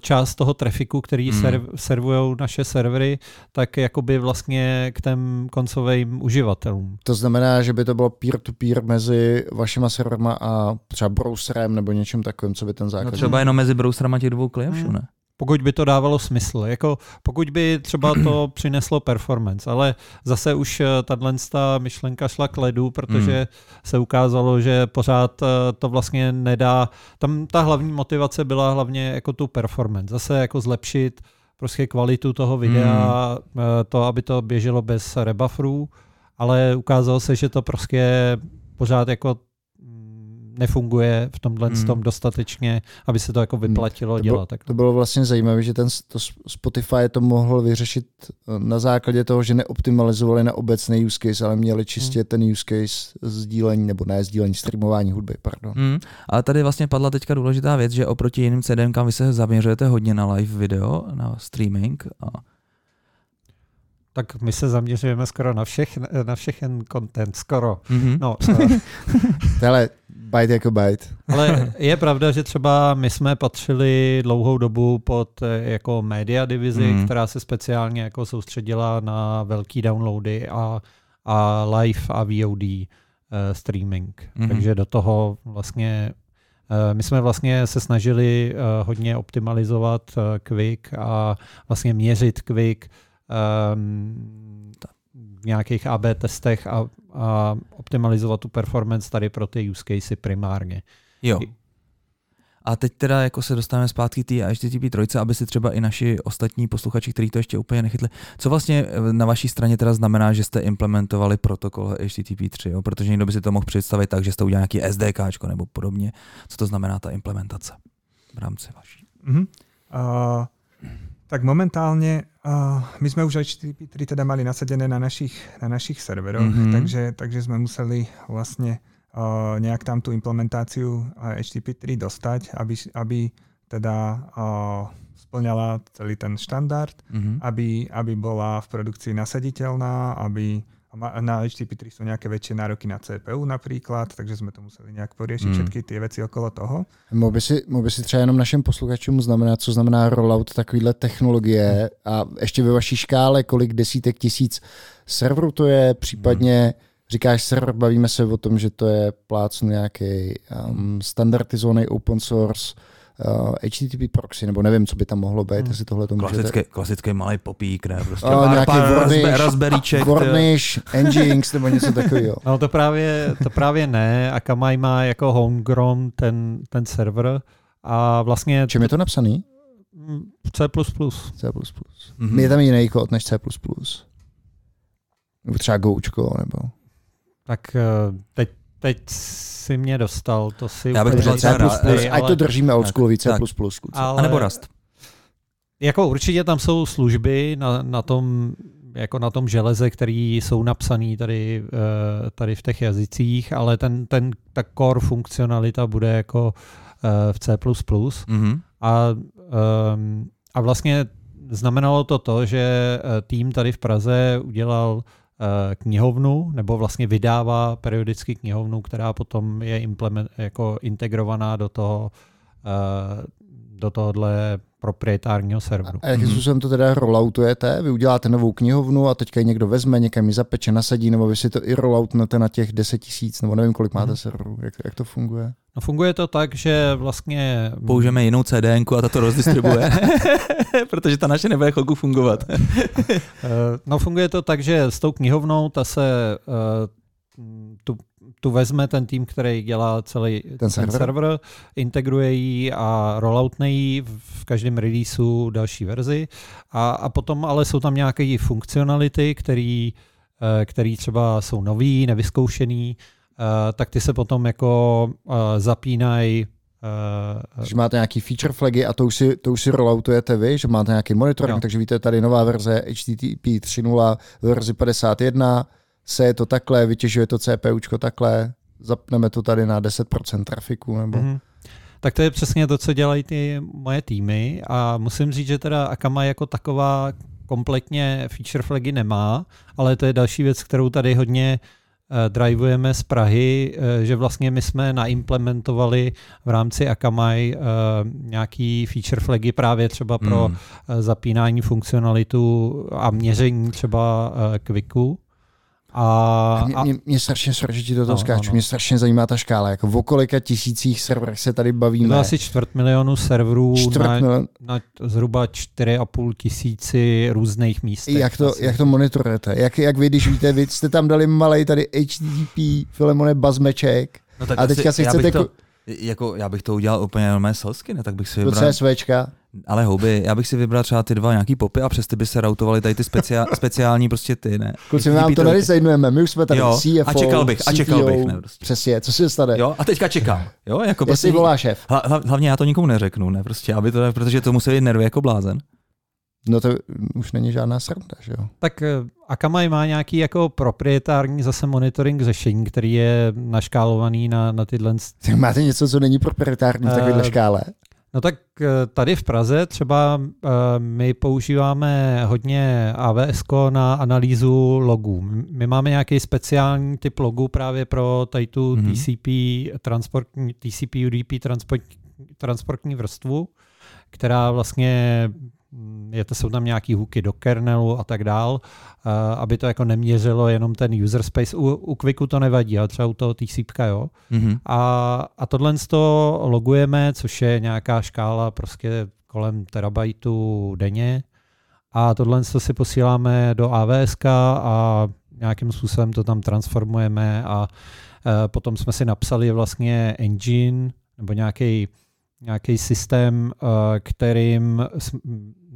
část toho trafiku, který mm. serv, servují naše servery, tak jakoby vlastně k těm koncovým uživatelům. To znamená, že by to bylo peer-to-peer mezi vašima serverma a třeba browserem nebo něčím takovým, co by ten základ... No třeba jenom mezi browserem a těch dvou klientů, mm. ne? Pokud by to dávalo smysl. Jako pokud by třeba to [clears throat] přineslo performance, ale zase už eh, tahle myšlenka šla k ledu, protože mm. se ukázalo, že pořád eh, to vlastně nedá. Tam ta hlavní motivace byla hlavně jako tu performance. Zase jako zlepšit prostě kvalitu toho videa, mm. to, aby to běželo bez rebufferů ale ukázalo se, že to prostě pořád jako nefunguje v tomhle Hmm. tom dostatečně, aby se to jako vyplatilo To dělat. Tak To bylo vlastně zajímavé, že ten to Spotify to mohl vyřešit eh, na základě toho, že neoptimalizovali na obecný use case, ale měli čistě ten use case sdílení, nebo ne sdílení, streamování hudby, pardon. Hmm. A tady vlastně padla teďka důležitá věc, že oproti jiným CDMkám vy se zaměřujete hodně na live video, na streaming. A Tak my se zaměřujeme skoro na, všech, na všechen content, skoro. mm-hmm. No, [laughs] eh, Hele, byte jako byte. ale [laughs] je pravda, že třeba my jsme patřili dlouhou dobu pod eh, jako media divizi, Mm. která se speciálně jako soustředila na velký downloady a, a live a VOD uh, streaming. Mhm. Takže do toho vlastně eh, my jsme vlastně se snažili eh, hodně optimalizovat eh, Quick a vlastně měřit Quick ehm, v nějakých AB testech a, a optimalizovat tu performance tady pro ty use casey primárně. Jo. A teď teda jako se dostáváme zpátky k té HTTP trojce, aby si třeba i naši ostatní posluchači, kteří to ještě úplně nechytli. Co vlastně na vaší straně teda znamená, že jste implementovali protokol HTTP 3, jo? protože někdo by si to mohl představit tak, že jste udělali nějaký SDK nebo podobně. Co to znamená ta implementace v rámci vaší? Mhm. Uh, tak momentálne uh, my sme už HTTP3 teda mali nasadené na našich, na našich serveroch, Mhm. mm-hmm. takže, takže sme museli vlastne uh, nejak tam tú implementáciu uh, HTTP3 dostať, aby, aby teda uh, splňala celý ten štandard, Mhm. aby, aby bola v produkcii nasaditeľná, aby na HTTP3 sú nejaké väčšie nároky na CPU napríklad, takže sme to museli nejak poriešiť, Mm. mm. všetky tie veci okolo toho. Mohl by, si, mohl by si třeba jenom našim posluchačům znamenat, co znamená rollout takovýhle technologie a ještě ve vaší škále, kolik desítek tisíc serverů to je, případně říkáš server, bavíme se o tom, že to je plácnu nějaký um, standardizovaný open source uh, HTTP proxy, nebo nevím, co by tam mohlo být, Hmm. jestli tohle to můžete... Klasický, klasický malý popík, ne? Prostě pár, nějaký Warnish, Raspberryček. Warnish, Nginx nebo něco takového. [laughs] No to právě, to právě ne. Akamai má jako homegrown ten, ten server a vlastně Čím je to napsaný? mm, C++. C++. Mhm. Je tam jiný kód než C++. Nebo třeba Goučko, nebo... Tak eh, teď, teď si mě dostal, to si Já bych docela C++, nejsem, ať to ale- držíme oldschoolový C++. tak. kluci. ale- A nebo Rust. Jako určitě tam jsou služby na, na tom jako na tom železe, který jsou napsaný tady, eh, tady v těch jazycích, ale ten, ten, ta core funkcionalita bude jako eh, v C++. Mhm. A, um, a vlastně znamenalo to to, že eh, tým tady v Praze udělal knihovnu, nebo vlastně vydává periodicky knihovnu, která potom je implement, jako integrovaná do toho eh, do tohohle proprietárního serveru. A jakým způsobem to teda rolloutujete? Vy uděláte novou knihovnu a teďka ji někdo vezme, někam ji zapeče, nasadí, nebo vy si to i rolloutnete na těch 10 tisíc, nebo nevím, kolik máte Mhm. serverů. Jak, jak to funguje? No funguje to tak, že vlastně... Použijeme jinou CDNku a ta to rozdistribuje, [laughs] [laughs] protože ta naše nebude chvilku fungovat. Eh, No funguje to tak, že s tou knihovnou ta se eh, tu, tu vezme ten tým, který dělá celý ten, ten server? server, integruje ji a rolloutne ji v každém releaseu další verzi a, a potom ale jsou tam nějaké funkcionality, který, eh, který třeba jsou nový, nevyzkoušený, eh, tak ty se potom jako eh, zapínají Že máte nějaký feature flagy a to už si, to už si rolloutujete vy, že máte nějaký monitoring, Jo. takže víte, tady nová verze HTTP 3.0, verzi 51, se je to takhle, vytěžuje to CPUčko takhle, zapneme to tady na 10% trafiku, nebo... Mhm. Tak to je přesně to, co dělají ty moje týmy a musím říct, že teda Akama jako taková kompletně feature flagy nemá, ale to je další věc, kterou tady hodně uh, drivujeme z Prahy, uh, že vlastně my jsme naimplementovali v rámci Akamai uh, nějaký feature flagy právě třeba pro Hmm. zapínání funkcionalitu a měření třeba Quicku. A, Mě, a, mě, mě strašně, sorry, že ti do toho No, skáču, no, no. mě strašně zajímá ta škála, jako o kolika tisících serverech se tady je to bavíme. asi čtvrt milionu serverů Čtvrt na, milion, na zhruba 4,5 tisíci různých místech. jak, to, asi. jak to monitorujete? Jak, jak vy, když víte, vy jste tam dali malej tady HTTP, Filemone, bazmeček No tak a teďka si já chcete bych to, jako, já bych to udělal úplně normálně selsky, ne? Tak bych si do vybral, CSVčka. Ale houby, já bych si vybral třeba ty dva nějaký popy a přes ty by se routovaly tady ty speciál, [laughs] speciální prostě ty, ne? Kluci, my vám to nadizajnujeme, my už jsme tady Jo, CFO, a čekal bych, a čekal CTO, bych, ne, prostě. Přesně, co se stane? Jo, a teďka čekám. Jo, jako Jestli prostě, volá šéf. hla, hla, hlavně já to nikomu neřeknu, ne, prostě, aby to, protože to musí být nervy jako blázen. No to už není žádná sranda, že jo? Tak eh, Akamai má nějaký jako proprietární zase monitoring řešení, který je naškálovaný na, na tyhle Tak máte něco, co není proprietární v takovéhle Eh, škále? No tak eh, tady v Praze třeba eh, my používáme hodně AWS na analýzu logů. My máme nějaký speciální typ logů právě pro tady tu Mhm. TCP, transportní, TCP UDP transport, transportní vrstvu, která vlastně je to, jsou tam nějaký hooky do kernelu a tak dál, eh, aby to jako neměřilo jenom ten user space. U, u Quicku to nevadí, ale třeba u toho TCP, jo. Mhm. A, a tohle to logujeme, což je nějaká škála prostě kolem terabajtu denně. A tohle to si posíláme do AWS a nějakým způsobem to tam transformujeme a e, potom jsme si napsali vlastně engine nebo nějaký nějaký systém, e, kterým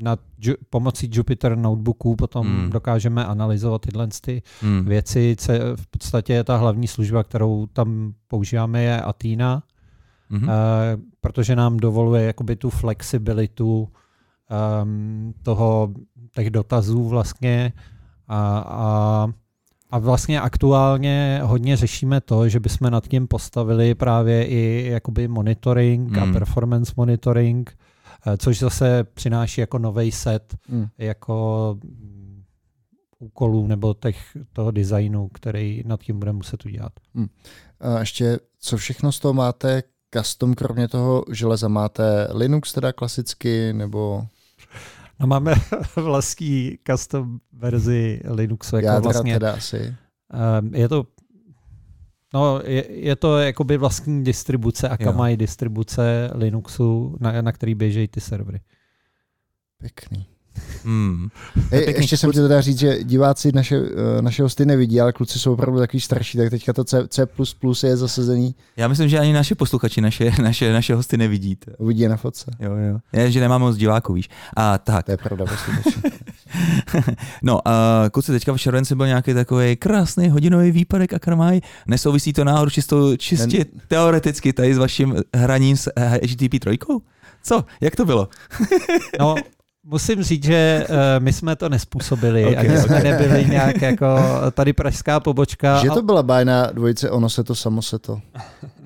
na Ju- pomocí Jupyter notebooků potom Hmm. dokážeme analyzovat tyhle ty Hmm. věci. V podstatě ta hlavní služba, kterou tam používáme, je Athena, eh, protože nám dovoluje jakoby tu flexibilitu um, toho, těch dotazů vlastně a, a, a vlastně aktuálně hodně řešíme to, že bychom nad tím postavili právě i jakoby monitoring a Mm. performance monitoring, eh, což zase přináší jako nový set Hmm. jako úkolů nebo těch, toho designu, který nad tím bude muset udělat. A ještě, co všechno z toho máte custom, kromě toho železa? Máte Linux teda klasicky, nebo No máme [laughs] vlastní custom verzi Linuxu, jako jádra vlastně, teda asi? um, je to No, je, je to jakoby vlastní distribuce, Akamai distribuce Linuxu, na, na který běžejí ty servery. Pěkný. Hmm. Hej, pěkný. ještě jsem chtěl teda říct, že diváci naše, eh, naše hosty nevidí, ale kluci jsou opravdu takový starší, tak teďka to C, C++ je zasazený, Já myslím, že ani naši posluchači, naše, [laughs] naše, naše hosty nevidíte. uvidí na fotce. Jo, jo. Je, že nemáme moc diváků, víš. A tak. To je pravda, [laughs] posluchači. no, a kluci, teďka v červenci byl nějaký takový krásný hodinový výpadek a krmaj. Nesouvisí to náhodou čisto, čistě teoreticky tady s vaším hraním s eh, HTTP 3? Co? Jak to bylo? No, musím říct, že uh, my jsme to nespůsobili, Ok, okay, ani jsme ok. nebyli nějak jako tady pražská pobočka. že to byla bájná dvojice ono se to, samo se to.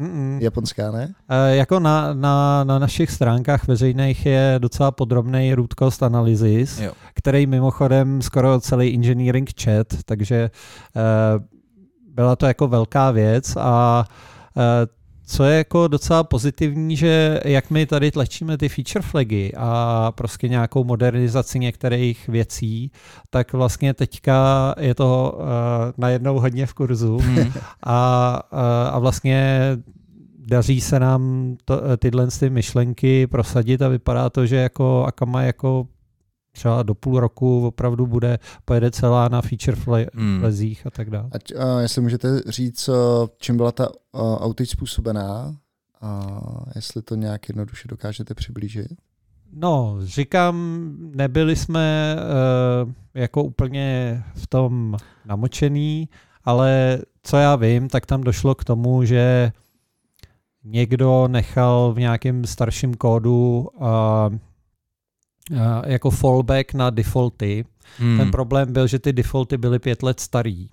Mm-mm. Japonská, ne? Eh, Jako na, na, na našich stránkách veřejných je docela podrobný root cost analysis, Jo. který mimochodem skoro celý engineering chat, takže eh, byla to jako velká věc a eh, co je jako docela pozitivní, že jak my tady tlačíme ty feature flagy a prostě nějakou modernizaci některých věcí, tak vlastně teďka je to uh, najednou hodně v kurzu Hmm. [laughs] a, a, a vlastně daří se nám to, tyhle ty myšlenky prosadit a vypadá to, že jako Akama jako třeba do půl roku opravdu bude, pojede celá na feature fle, Hmm. flezích a tak dále. Ať, a jestli můžete říct, čím byla ta uh, outage způsobená a jestli to nějak jednoduše dokážete přiblížit. No, říkám, nebyli jsme uh, jako úplně v tom namočený, ale co já vím, tak tam došlo k tomu, že někdo nechal v nějakém starším kódu uh, jako fallback na defaulty. Hmm. Ten problém byl, že ty defaulty byly pět let starý.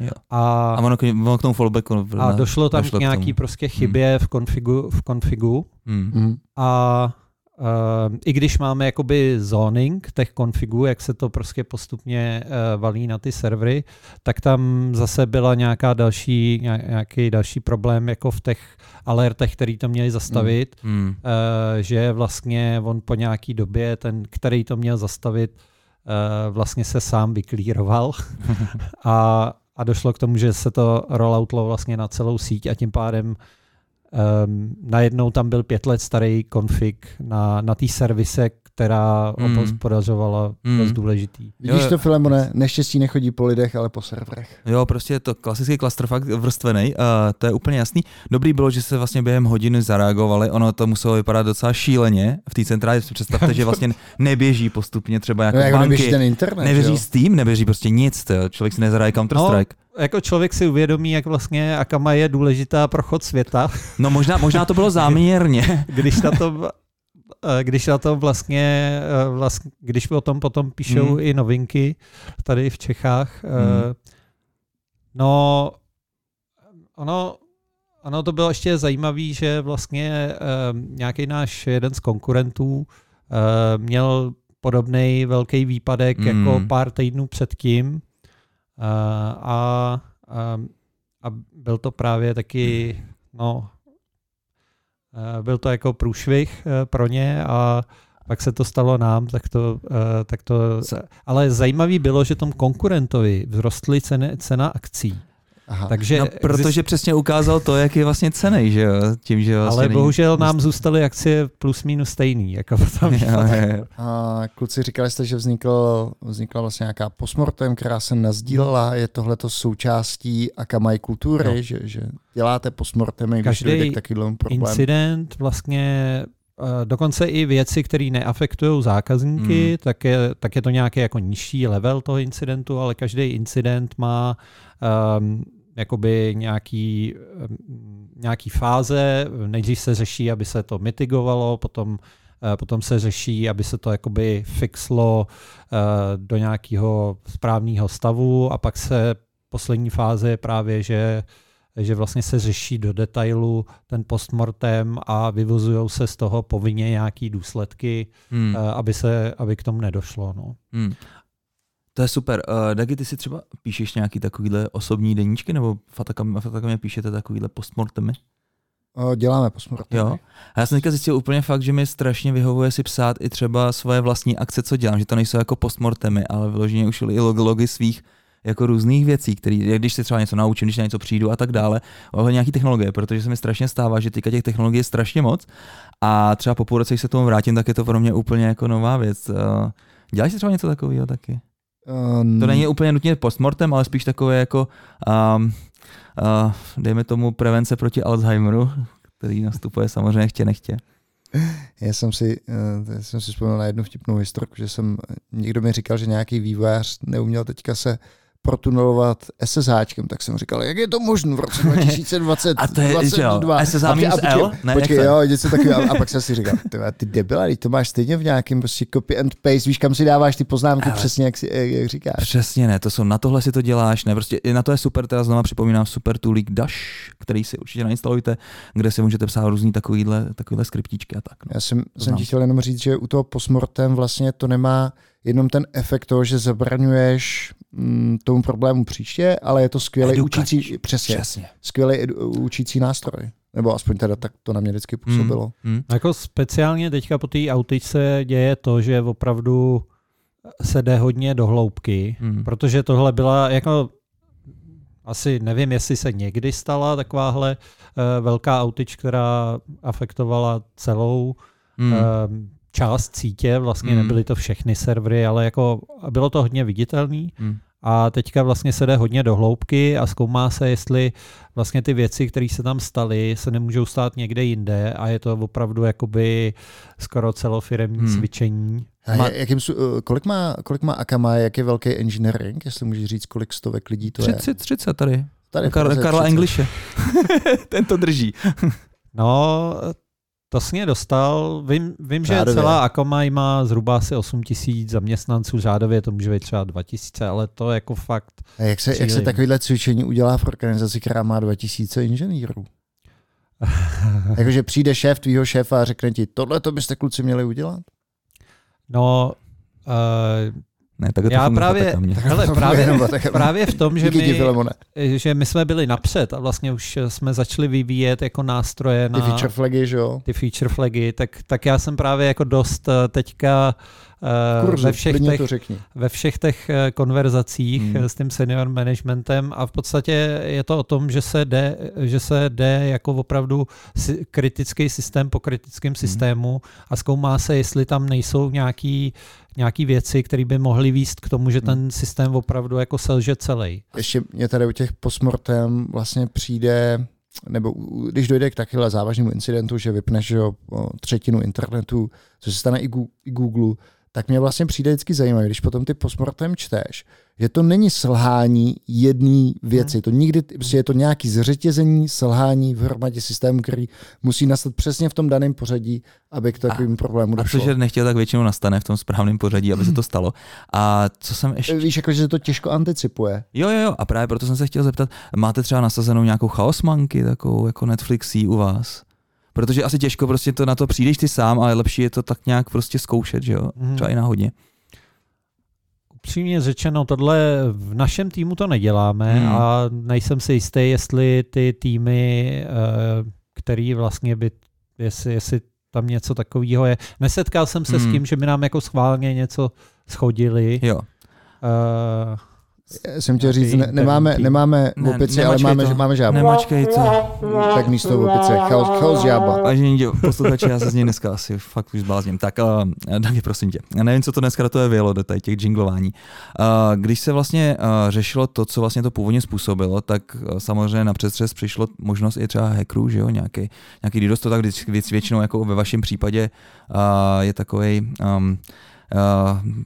Jo. A, A ono, k- ono k tomu fallbacku. a došlo tam došlo k k nějaký tomu. prostě chybě v konfigu, v konfigu Hmm. Mm. a uh, i když máme jakoby zoning těch konfigů, jak se to prostě postupně uh, valí na ty servery, tak tam zase byla nějaká další, nějak- nějaký další problém jako v těch alertech, který to měli zastavit, Hmm. uh, že vlastně on po nějaký době, ten, který to měl zastavit, uh, vlastně se sám vyklíroval [laughs] a, a došlo k tomu, že se to rolloutlo vlastně na celou síť a tím pádem um, najednou tam byl pět let starý konfig na, na té servise, která Mm. obhospodařovala Mm. dost důležitý. Vidíš Jo, to, Filemone, neštěstí nechodí po lidech, ale po serverech. Jo, prostě je to klasický clusterfuck vrstvený, uh, to je úplně jasný. Dobrý bylo, že se vlastně během hodiny zareagovali, ono to muselo vypadat docela šíleně. V té centrále si představte, že vlastně neběží postupně třeba jako, No, jak banky, neběží ten internet, neběží jo? Steam, neběží prostě nic, to, člověk si nezahraje Counter-Strike. Jako člověk si uvědomí, jak vlastně Akama je důležitá pro chod světa, No možná, možná to bylo [laughs] záměrně. když na to eh, když na to vlastně, eh, vlastně, když o tom potom píšou Mm. i novinky tady v Čechách, eh, Mm. no ono, ono to bylo ještě zajímavé, že vlastně eh, nějaký náš jeden z konkurentů eh, měl podobný velký výpadek Mm. jako pár týdnů předtím eh, a, a, a byl to právě taky, no, eh, byl to jako průšvih eh, pro ně a pak se to stalo nám, tak to, eh, tak to ale zajímavý bylo, že tom konkurentovi vzrostly ceny, cena akcí. Aha. Takže No, protože přesně ukázal to, jak je vlastně cenej, že jo, tím, že vlastně ale není- bohužel nám zůstaly akcie plus minus stejný. Jako [laughs] potom, Jo, jo. A kluci říkali jste, že vznikl, vznikla vlastně nějaká postmortem, která se nazdílela. Je tohleto součástí Akamai kultury, No. že, že děláte postmortemy, když Každý dojde k takovému problému. incident vlastně dokonce i věci, které neafektují zákazníky, Hmm. tak, je, tak je to nějaký jako nižší level toho incidentu, ale každý incident má um, jakoby nějaký, um, nějaký fáze, nejdřív se řeší, aby se to mitigovalo, potom eh, Potom se řeší, aby se to jakoby fixlo eh, do nějakého správného stavu a pak se poslední fáze je právě, že že vlastně se řeší do detailu ten postmortem a vyvozují se z toho povinně nějaký důsledky, Hmm. eh, aby, se, aby k tomu nedošlo. No. Hmm. To je super. Uh, Dagi, ty si třeba píšeš nějaký takovýhle osobní deníčky, nebo Fatakam, Fatakamě píšete takovýhle postmortemy? Děláme postmortemy. Jo. A já jsem teďka zjistil úplně fakt, že mi strašně vyhovuje si psát i třeba svoje vlastní akce, co dělám, že to nejsou jako postmortemy, ale vyloženě už i log- logy svých jako různých věcí, který, když se třeba něco naučím, když na něco přijdu a tak dále, ale nějaký technologie, protože se mi strašně stává, že teďka těch technologií je strašně moc a třeba po půl roce, když se tomu vrátím, tak je to pro mě úplně jako nová věc. Uh, Děláš si třeba něco takového taky? Um, To není úplně nutně postmortem, ale spíš takové jako, um, uh, dejme tomu, prevence proti Alzheimeru, který nastupuje samozřejmě chtě nechtě. Já jsem si, uh, já jsem si vzpomněl na jednu vtipnou historku, že jsem, někdo mi říkal, že nějaký vývojář neuměl teďka se protunelovat SSHčkem, tak jsem říkal, jak je to možné v roce [laughs] 2020, A to je, že jo, 22. SSH minus L? Ne, Počkej, jak to? jo, něco takového. A, a pak jsem si říkal, ty, ty debila, teď to máš stejně v nějakém prostě copy and paste, víš, kam si dáváš ty poznámky Ale- přesně, jak, si, jak, jak říkáš. Přesně ne, to jsou, na tohle si to děláš, ne, prostě na to je super, teda znova připomínám super toolík Dash, který si určitě nainstalujte, kde si můžete psát různý takovýhle, takovýhle skriptíčky a tak. No. Já jsem, jsem ti chtěl jenom říct, že u toho postmortem vlastně to nemá jenom ten efekt toho, že zabraňuješ mm, tomu problému příště, ale je to skvělý učící, přesně, Přesně. skvělý edu- učící nástroj. Nebo aspoň teda tak to na mě vždycky působilo. Hmm. Jako speciálně teďka po té autičce děje to, že opravdu se jde hodně do hloubky, Hmm. protože tohle byla jako asi nevím, jestli se někdy stala takováhle uh, velká autič, která afektovala celou Hmm. uh, část sítě, vlastně Mm. nebyly to všechny servery, ale jako bylo to hodně viditelný Hmm. a teďka vlastně se jde hodně do hloubky a zkoumá se, jestli vlastně ty věci, které se tam staly, se nemůžou stát někde jinde a je to opravdu jakoby skoro celofiremní Hmm. cvičení. A je- jakým, su- eh, kolik, má, kolik má Akamai, jak je velký engineering, jestli můžeš říct, kolik stovek lidí to je? 30, 30 tady. Tady Kar- Karla 30. Englishe. [laughs] Ten to drží. No, to jsi mě dostal. Vím, vím že Řádově. celá Akamai má zhruba asi 8 tisíc zaměstnanců, řádově to může být třeba 2000, ale to jako fakt. A jak se, jak se takovýhle cvičení udělá v organizaci, která má 2000 inženýrů? [laughs] Jakože přijde šéf tvýho šéfa a řekne ti, tohle to byste kluci měli udělat? No, uh, Ne, tak to Já funguje právě, [laughs] tak mě. hele, To právě, právě v tom, že my, že my jsme byli napřed a vlastně už jsme začali vyvíjet jako nástroje Ty na feature flagy, že jo? ty feature flagy, tak, tak já jsem právě jako dost eh, teďka eh, Kurzu, ve všech těch to ve všech těch eh, konverzacích Hmm. hmm. s tím senior managementem a v podstatě je to o tom, že se jde, že se jde jako opravdu kritický systém po kritickém systému a zkoumá se, jestli tam nejsou nějaký, nějaký věci, které by mohly výst k tomu, že ten systém opravdu jako selže celý. Ještě mě tady u těch postmortem vlastně přijde, nebo když dojde k takovéhle závažnému incidentu, že vypneš jo, třetinu internetu, což se stane i Google, tak mě vlastně přijde vždycky zajímavé, když potom ty postmortem čteš, že to není selhání jedné věci. To nikdy, prostě je to nějaký zřetězení, selhání v hromadě systému, který musí nastat přesně v tom daném pořadí, aby k takovým problémům A došlo. což je nechtěl, tak většinou nastane v tom správném pořadí, aby se to [laughs] stalo. A co jsem ještě... Víš, jako, že se to těžko anticipuje. Jo, jo, jo, a právě proto jsem se chtěl zeptat, máte třeba nasazenou nějakou chaosmanky, takovou jako Netflixí u vás? Protože asi těžko prostě to na to přijdeš ty sám, ale lepší je to tak nějak prostě zkoušet, že jo? Mhm. Třeba i náhodně. Upřímně řečeno, tohle v našem týmu to neděláme Hmm. a nejsem si jistý, jestli ty týmy, eh, který vlastně by, jestli, jestli tam něco takového je. Nesetkal jsem se s Hmm. tím, že by nám jako schválně něco schodili. Jo. Eh, Já jsem chtěl říct, ne, nemáme, nemáme Ne, opici, ale máme, to. máme žábu. Nemačkej to. Tak místo opice, chaos, chaos žába. Vážení posluchači, já se z něj dneska asi fakt už zblázním. Tak, uh, Dagi, prosím tě. Já nevím, co to dneska do toho vělo, do tady těch jinglování. Uh, když se vlastně uh, řešilo to, co vlastně to původně způsobilo, tak uh, samozřejmě na přestřes přišlo možnost i třeba hackerů, že jo, nějaký, nějaký DDoS, to tak většinou jako ve vašem případě uh, je takový um, Uh,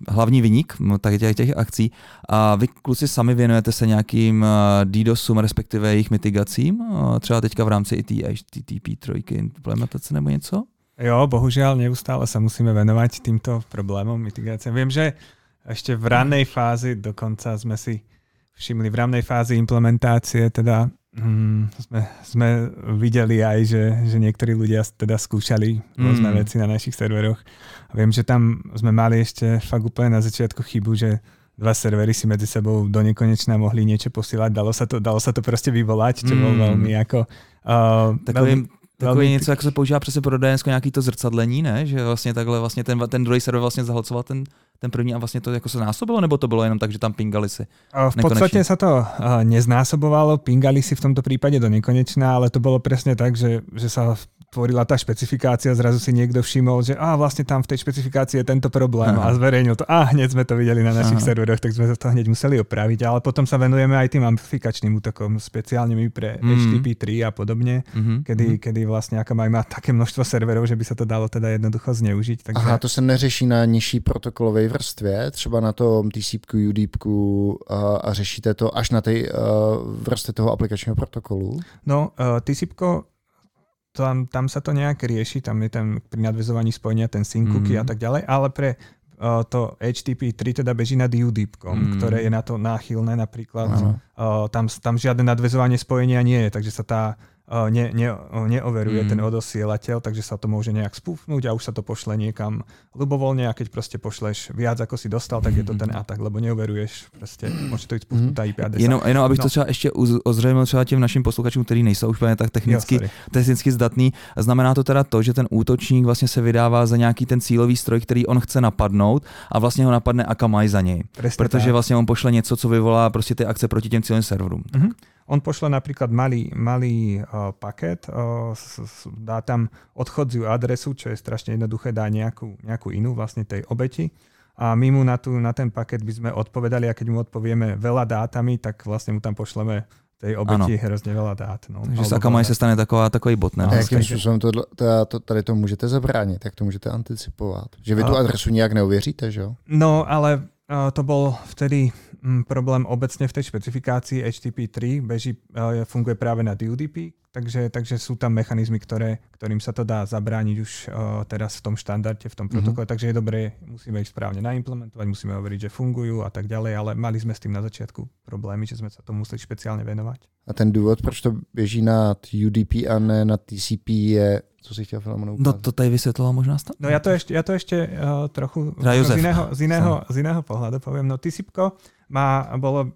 hlavní vyník tak těch, těch akcí. A vy kluci sami věnujete se nějakým uh, DDoSům, respektive jejich mitigacím, uh, třeba teďka v rámci i té HTTP3 implementace nebo něco? Jo, bohužiaľ neustále sa musíme venovať týmto problémom mitigácie. Viem, že ešte v rannej fázi dokonca sme si všimli v rannej fázi implementácie, teda mm, sme, sme videli aj, že, že niektorí ľudia teda skúšali rôzne Mm. veci na našich serveroch. A viem, že tam sme mali ešte fakt úplne na začiatku chybu, že dva servery si medzi sebou do nekonečna mohli niečo posílať. Dalo sa to, dalo sa to proste vyvolať, čo Mm. veľmi ako... Uh, Takový, takový velmi- něco, jako se používá přesně pro DNS, nějaký to zrcadlení, ne? Že vlastně takhle vlastně ten, ten druhý server vlastně zahlcoval ten, ten první a vlastně to jako se násobilo, nebo to bylo jenom tak, že tam pingali si? A V podstate sa to neznásobovalo, pingali si v tomto prípade do nekonečná, ale to bolo presne tak, že, že sa tvorila tá špecifikácia, zrazu si niekto všimol, že a vlastne tam v tej špecifikácii je tento problém Aha. a zverejnil to. A hneď sme to videli na našich Aha. serveroch, tak sme to hneď museli opraviť, ale potom sa venujeme aj tým amplifikačným útokom, speciálne my pre Mm. HTTP3 a podobne, Mhm. kedy, mhm. kedy vlastne Akamai má také množstvo serverov, že by sa to dalo teda jednoducho zneužiť. Takže... Aha, to se neřeší na nižší protokolové vrstvě, třeba na tom TCP, UDP a, a řešíte to až na ty uh, vrstvy toho aplikačního protokolu? No, uh, TCP tam, tam sa to nejak rieši, tam je ten pri nadvezovaní spojenia ten sync cookie Mhm. a tak ďalej, ale pre uh, to HTTP3 teda beží nad UDP, Mhm. ktoré je na to náchylné napríklad. Uh, tam, tam žiadne nadvezovanie spojenia nie je, takže sa tá ne, ne, uh, neoveruje Mhm. ten odosielateľ, takže sa to môže nejak spúfnúť a už sa to pošle niekam ľubovoľne a keď proste pošleš viac ako si dostal, tak je to ten atak, lebo neoveruješ proste, môže to byť spúšnutá IP adresa. Jenom, jenom abych No. to třeba ještě ozřejmil třeba těm našim posluchačům, kteří nejsou úplně tak technicky, Jo, sorry. technicky zdatný. Znamená to teda to, že ten útočník vlastně se vydává za nějaký ten cílový stroj, který on chce napadnout a vlastně ho napadne Akamai za něj. Presne Protože tak. vlastně on pošle něco, co vyvolá prostě ty akce proti těm cílovým serverům. Mhm. On pošle napríklad malý, malý uh, paket, uh, s, s, dá tam odchodziu adresu, čo je strašne jednoduché, dá nejakú, nejakú inú vlastne tej obeti a my mu na, tú, na ten paket by sme odpovedali a keď mu odpovieme veľa dátami, tak vlastne mu tam pošleme tej obeti ano. hrozne veľa dát. No, Takže z Akamai veľa se stane taková, takový A botnet. No, jakým způsobem to, to, to, tady to můžete zabránit? Jak to můžete anticipovat? Že vy tu A- adresu nijak neuvěříte, že jo? No, ale uh, to bol vtedy problém obecne v tej špecifikácii HTTP3, beží, uh, funguje práve na UDP, takže, takže sú tam mechanizmy, ktoré, ktorým sa to dá zabrániť už uh, teraz v tom štandarde, v tom Mhm. protokole, mm-hmm. takže je dobré, musíme ich správne naimplementovať, musíme hovoriť, že fungujú a tak ďalej, ale mali sme s tým na začiatku problémy, že sme sa tomu museli špeciálne venovať. A ten důvod, proč to běží na UDP a ne na TCP je, co si chtěl Filemonu No to tady vysvětlila možná snad. No ja to ešte, ja to ešte uh, trochu z, iného, z, iného, z iného pohľadu poviem. No TCP má, bolo,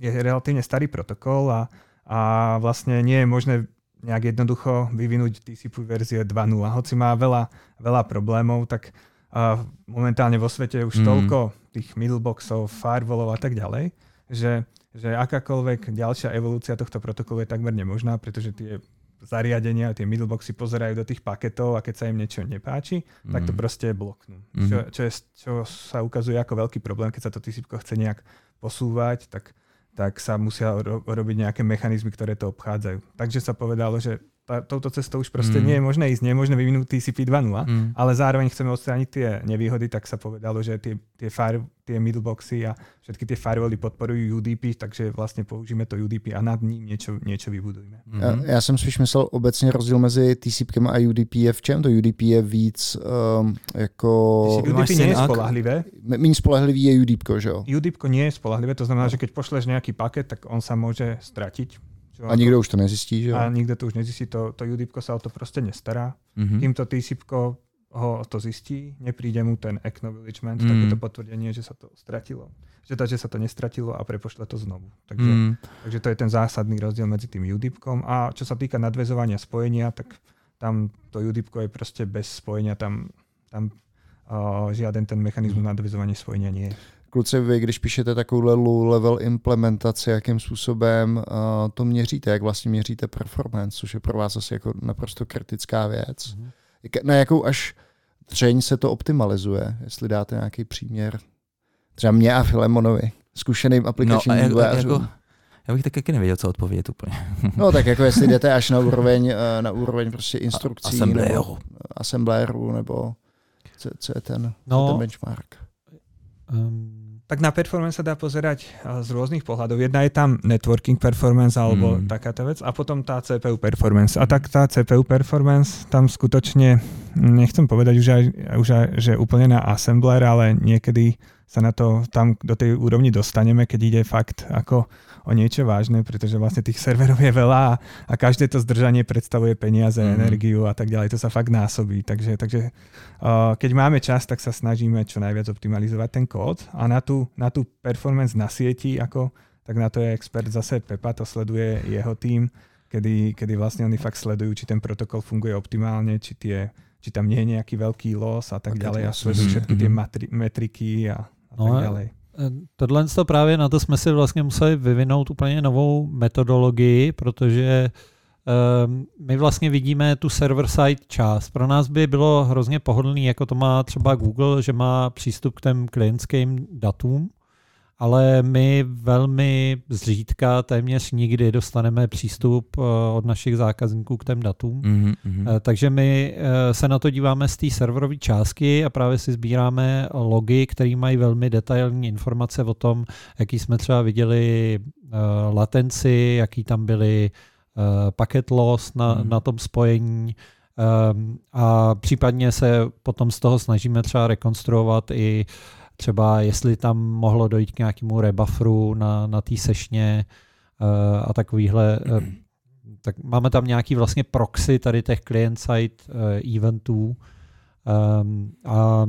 je relatívne starý protokol a, a vlastne nie je možné nejak jednoducho vyvinúť TCP verzie 2.0. Hoci má veľa, veľa problémov, tak uh, momentálne vo svete je už Mm. toľko tých middleboxov, firewallov a tak ďalej, že, že akákoľvek ďalšia evolúcia tohto protokolu je takmer nemožná, pretože tie zariadenia, tie middleboxy pozerajú do tých paketov a keď sa im niečo nepáči, mm. tak to Mm. proste bloknú. Mm. Čo, čo, je, čo sa ukazuje ako veľký problém, keď sa to TCP chce nejak posúvať, tak, tak sa musia ro- robiť nejaké mechanizmy, ktoré to obchádzajú. Takže sa povedalo, že tá, touto cestou už proste Mm. mm. nie je možné ísť, nie je možné vyvinúť TCP 2.0, Mm. ale zároveň chceme odstrániť tie nevýhody, tak sa povedalo, že tie, tie, fire, tie middleboxy a všetky tie firewally podporujú UDP, takže vlastne použijeme to UDP a nad ním niečo, niečo vybudujeme. Mhm. Já, já jsem spíš myslel obecně rozdíl mezi TCP a UDP je v čem? To UDP je víc um, jako... Ty máš UDP nie je spolahlivé. Méně spolehlivý je UDP, že jo? UDP nie je spolahlivé, to znamená, že keď pošleš nejaký paket, tak on sa môže stratiť. Čo A nikdo už to nezjistí, že jo? a nikto to už nezistí, to, to UDP sa o to proste nestará. Mhm. Kým to ho to zistí, nepríde mu ten acknowledgement, Mm. takéto potvrdenie, že sa to stratilo. Že, to, že sa to nestratilo a prepošle to znovu. Takže, mm. Takže to je ten zásadný rozdiel medzi tým UDP. A čo sa týka nadvezovania spojenia, tak tam to UDP je proste bez spojenia, tam, tam uh, žiaden ten mechanizmus nadvezovania spojenia nie je. Kluci, vy, když píšete takovouhle low level implementaci, jakým způsobem uh, to měříte, jak vlastně měříte performance, což je pro vás asi jako naprosto kritická věc. Jak- Na jakou až třeň se to optimalizuje, jestli dáte nějaký příměr. Třeba mě a Filemonovi, zkušeným aplikačním No, a vývojářům. jako- Já bych taky nevěděl, co odpovědět úplně. [laughs] No tak jako jestli jdete až na úroveň, eh, na úroveň prostě instrukcí assembléru. nebo assembléru, nebo co, co je ten, no, ten benchmark. Um, Tak na performance sa dá pozerať a, z rôznych pohľadov. Jedna je tam networking performance alebo Mm. mm. takáto vec a potom tá CPU performance. A tak tá CPU performance tam skutočne, mm, nechcem povedať už, aj, už aj, že úplne na assembler, ale niekedy sa na to tam do tej úrovni dostaneme, keď ide fakt ako o niečo vážne, pretože vlastne tých serverov je veľa a, a každé to zdržanie predstavuje peniaze, mm. energiu a tak ďalej. To sa fakt násobí. Takže, takže uh, keď máme čas, tak sa snažíme čo najviac optimalizovať ten kód a na tú, na tú performance na sieti, ako, tak na to je expert zase Pepa, to sleduje jeho tým, kedy, kedy vlastne oni fakt sledujú, či ten protokol funguje optimálne, či, tie, či tam nie je nejaký veľký los a tak Packet ďalej a sledujú všetky tie mhm. matri- metriky a, a No tak ďalej. Eh, Tohle to právě na to jsme si vlastně museli vyvinout úplně novou metodologii, protože um, my vlastně vidíme tu server-side část. Pro nás by bylo hrozně pohodlný, jako to má třeba Google, že má přístup k těm klientským datům, ale my velmi zřídka, téměř nikdy dostaneme přístup eh, od našich zákazníků k těm datům. Mhm, mhm. Eh, Takže my eh, se na to díváme z té serverové částky a právě si sbíráme logy, které mají velmi detailní informace o tom, jaký jsme třeba viděli latenci, jaký tam byly packet loss na, Mhm. na tom spojení ehm, a případně se potom z toho snažíme třeba rekonstruovat i třeba jestli tam mohlo dojít k nějakému rebufferu na, na té sešně eh, a takovýhle eh, tak máme tam nějaký vlastně proxy tady těch client-side uh, eventů um, a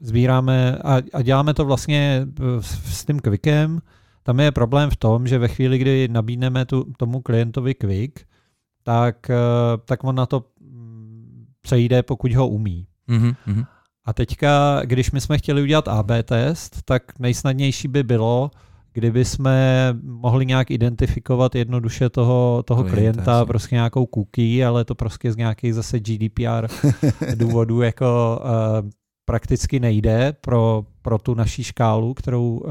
sbíráme a, a děláme to vlastně eh, s, s tím Quickem. Tam je problém v tom, že ve chvíli, kdy nabídneme tu, tomu klientovi Quick, tak, eh, tak on na to mm, přejde, pokud ho umí. Mhm, mhm. A teďka, když my jsme chtěli udělat AB test, tak nejsnadnější by bylo, kdyby jsme mohli nějak identifikovat jednoduše toho, toho Klienta, klienta, prostě nějakou cookie, ale to prostě z nějakých zase GDPR [laughs] důvodů jako uh, prakticky nejde pro, pro tu naší škálu, kterou, uh,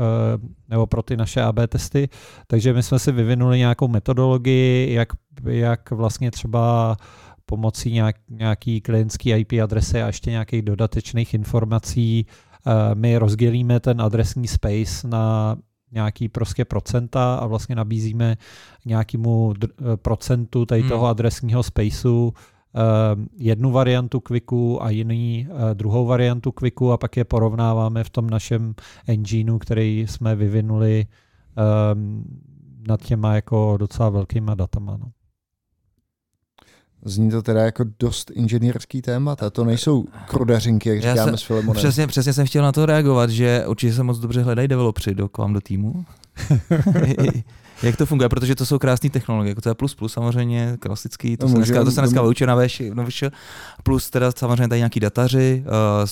nebo pro ty naše AB testy. Takže my jsme si vyvinuli nějakou metodologii, jak, jak vlastně třeba pomocí nějak, nějaký klientský IP adresy a ještě nějakých dodatečných informací uh, my rozdělíme ten adresní space na nějaký prostě procenta a vlastně nabízíme nějakému procentu tady toho hmm. adresního spaceu jednu variantu Quicku a jiný druhou variantu Quicku a pak je porovnáváme v tom našem engineu, který jsme vyvinuli nad těma jako docela velkýma datama. No. Zní to teda jako dost inženýrský témat a to nejsou krudařinky, jak říkáme s Filemonem. Přesně, přesně jsem chtěl na to reagovat, že určitě se moc dobře hledají developři do, k vám do týmu. [laughs] jak to funguje, protože to jsou krásné technologie, jako to je plus plus samozřejmě, klasický, to, no, se, dneska, to se dneska vyučuje na VŠ, plus teda samozřejmě tady nějaký dataři,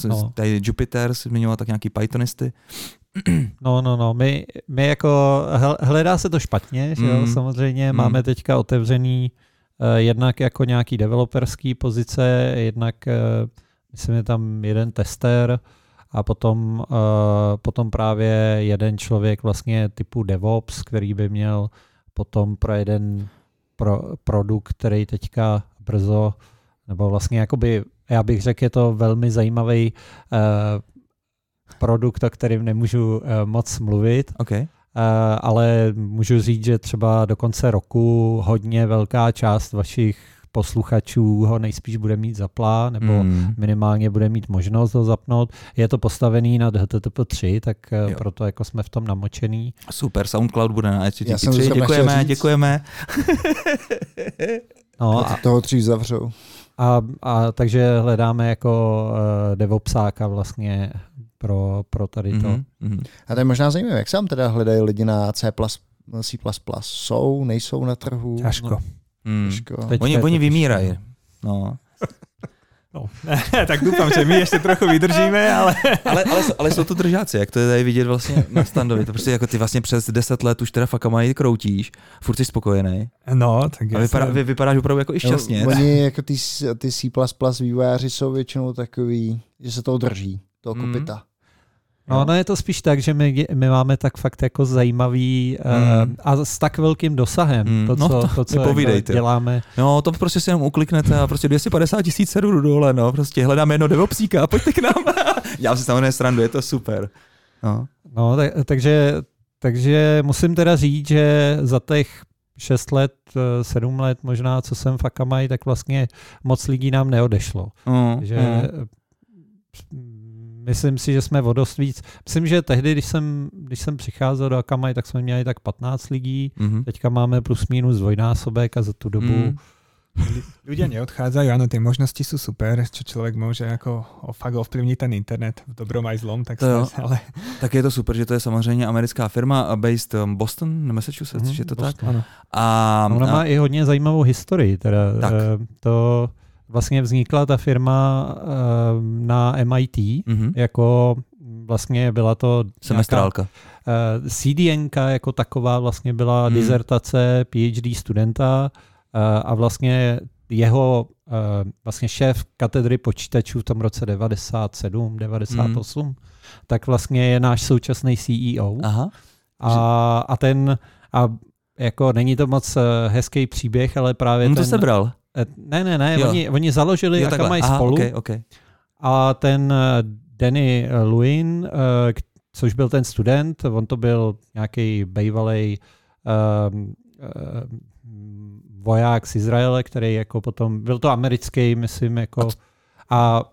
uh, no. tady Jupyter, zmiňoval tak nějaký Pythonisty. [clears throat] No, no, no, my, my jako, hledá se to špatně, že jo, mm. samozřejmě, mm. máme teďka otevřený Eh, jednak jako nějaký developerský pozice, jednak eh, myslím, je tam jeden tester a potom, eh, potom právě jeden člověk vlastně typu DevOps, který by měl potom pro jeden pro, produkt, který teďka brzo, nebo vlastně jakoby, já bych řekl, je to velmi zajímavý produkt, o kterým nemůžu moc mluvit. Okay. Eh, ale můžu říct, že třeba do konce roku hodně velká část vašich posluchačů ho nejspíš bude mít zaplá, nebo mm. minimálně bude mít možnost ho zapnout. Je to postavený na HTTP 3, tak eh, jo. proto jako jsme v tom namočený. Super, SoundCloud bude na HTTP 3, děkujeme, děkujeme. no, a toho 3 zavřou. A, a takže hledáme jako uh, DevOpsáka vlastně pro, pro tady to. Mm-hmm. A to je možná zajímavé, jak sám teda hledají lidi na C++, C++? Jsou, nejsou na trhu? Těžko. No. Mm. Těžko. Oni, oni vymírají. No. No, [laughs] tak doufám, že my ještě trochu vydržíme, ale... [laughs] ale, ale, ale jsou to držáci, jak to je tady vidět vlastně na standovi. To prostě jako ty vlastně přes 10 let už teda fakt mají kroutíš, furt jsi spokojený. No, tak A vypadá, vy, vypadáš opravdu jako i šťastně. No, oni jako ty, ty C++ vývojáři jsou většinou takový, že se to drží, toho mm. No, no je to spíš tak, že my, my máme tak fakt jako zajímavý mm. uh, a s tak velkým dosahem, mm. to, co, no, to, to, co jako děláme. No, to prostě si jenom ukliknete a prostě 250 tisíc serverů dole, no, prostě hledáme jedno devopsíka a pojďte k nám. [laughs] Já si samozřejmě srandu, je to super. No, no tak, takže, takže musím teda říct, že za těch 6 let, 7 let možná, co jsem v Akamai, tak vlastně moc lidí nám neodešlo. Mm. Že mm myslím si, že jsme o dost víc. Myslím, že tehdy, když jsem, když jsem přicházel do Akamai, tak jsme měli tak 15 lidí, mm-hmm. teďka máme plus minus dvojnásobek a za tu dobu mm. Ľudia neodchádzajú, áno, tie možnosti sú super, čo človek môže ako fakt ovplyvniť ten internet v dobrom aj zlom, tak, to ale... tak je to super, že to je samozřejmě americká firma based um, Boston, Massachusetts, mm, že to Boston, tak? Ano. A, Ona má a... i hodně zajímavou historii, teda tak. Eh, to vlastně vznikla ta firma uh, na MIT, mm-hmm. jako vlastně byla to semestrálka. uh, CDN jako taková vlastně byla mm. dizertace PhD studenta uh, a vlastně jeho uh, vlastně šéf katedry počítačů v tom roce 97, 98, mm. tak vlastně je náš současný CEO. Aha. A, a ten, a jako není to moc hezký příběh, ale právě On ten... to sebral. Eh, ne, ne, ne, oni, oni založili jo, mají spolu. Okay, okay. A ten eh, Danny eh, což byl ten student, on to byl nějaký bývalý uh, uh, voják z Izraele, který jako potom, byl to americký, myslím, jako, a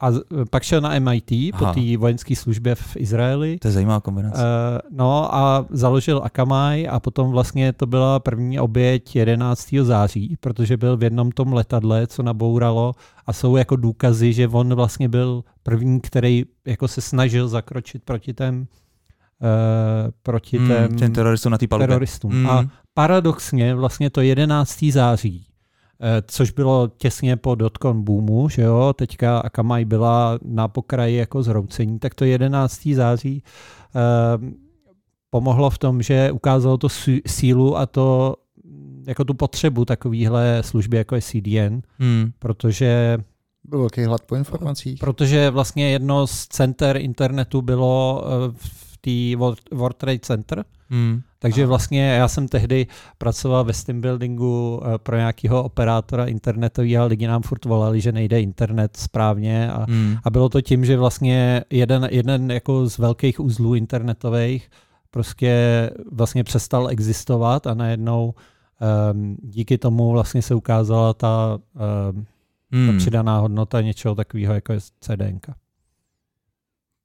a pak šel na MIT Aha. po té vojenské službě v Izraeli. To je zajímavá kombinace. Uh, no a založil Akamai a potom vlastně to byla první oběť 11. září, protože byl v jednom tom letadle, co nabouralo a jsou jako důkazy, že on vlastně byl první, který jako se snažil zakročit proti těm uh, proti mm, těm teroristům na té palubě. Teroristům. Mm. A paradoxně vlastně to 11. září což bylo těsně po dotcom boomu, že jo, teďka Akamai byla na pokraji jako zhroucení, tak to 11. září eh, pomohlo v tom, že ukázalo to sílu a to jako tu potřebu takovýhle služby, jako je CDN, hmm. protože byl velký hlad po informacích. Protože vlastně jedno z center internetu bylo eh, v té World Trade Center, hmm. Takže vlastně já jsem tehdy pracoval ve Steam Buildingu eh, pro nějakého operátora internetového a lidi nám furt volali, že nejde internet správně a, hmm. a bylo to tím, že vlastně jeden, jeden jako z velkých uzlů internetových prostě vlastně přestal existovat a najednou um, díky tomu vlastně se ukázala ta, um, hmm. ta přidaná hodnota něčeho takového, jako je CDNK.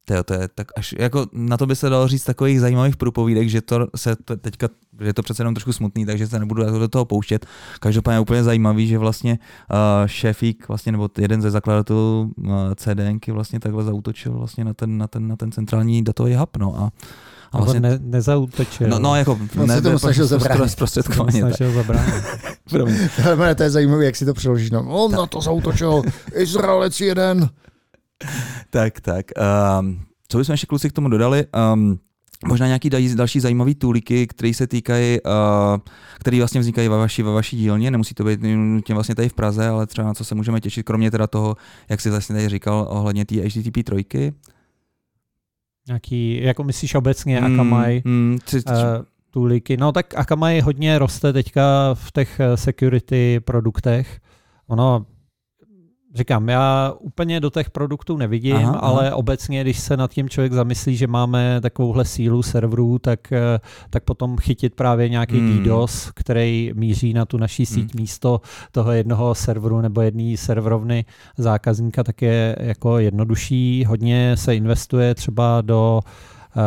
Tyjo, to je tak až, jako na to by se dalo říct takových zajímavých průpovídek, že to se to teďka, že je to přece jenom trošku smutný, takže se nebudu do toho pouštět. Každopádně úplně zajímavý, že vlastně uh, šéfík, vlastně, nebo jeden ze zakladatelů uh, CDNky vlastně takhle zautočil vlastně na ten, na ten, na ten centrální datový hub, no a a vlastně, ne, nezautočil. No, no jako On ne, se tomu snažil zabránit. Zprostředkování. snažil zabránit. [laughs] Ale to je zajímavé, jak si to přeložíš. No, on na to zautočil. Izraelec jeden. Tak, tak. Um, co bychom ještě kluci k tomu dodali? Um, možná nějaký další zajímavý tůliky, které se týkají, uh, které vlastně vznikají ve vaší, ve vaší dílně, nemusí to být nutně vlastně tady v Praze, ale třeba na co se můžeme těšit, kromě teda toho, jak jsi vlastně tady říkal ohledně té HTTP trojky. Nějaký, jako myslíš obecně mm, Akamai, mm. Uh, tůliky. No tak Akamai hodně roste teďka v těch eh, security produktech. Ono Říkám, já úplně do těch produktů nevidím, aha, ale aha. obecně, když se nad tím člověk zamyslí, že máme takovouhle sílu serverů, tak, eh, tak potom chytit právě nějaký hmm. DDoS, který míří na tu naší síť hmm. místo toho jednoho serveru nebo jedné serverovny zákazníka, tak je jako jednodušší. Hodně se investuje třeba do uh,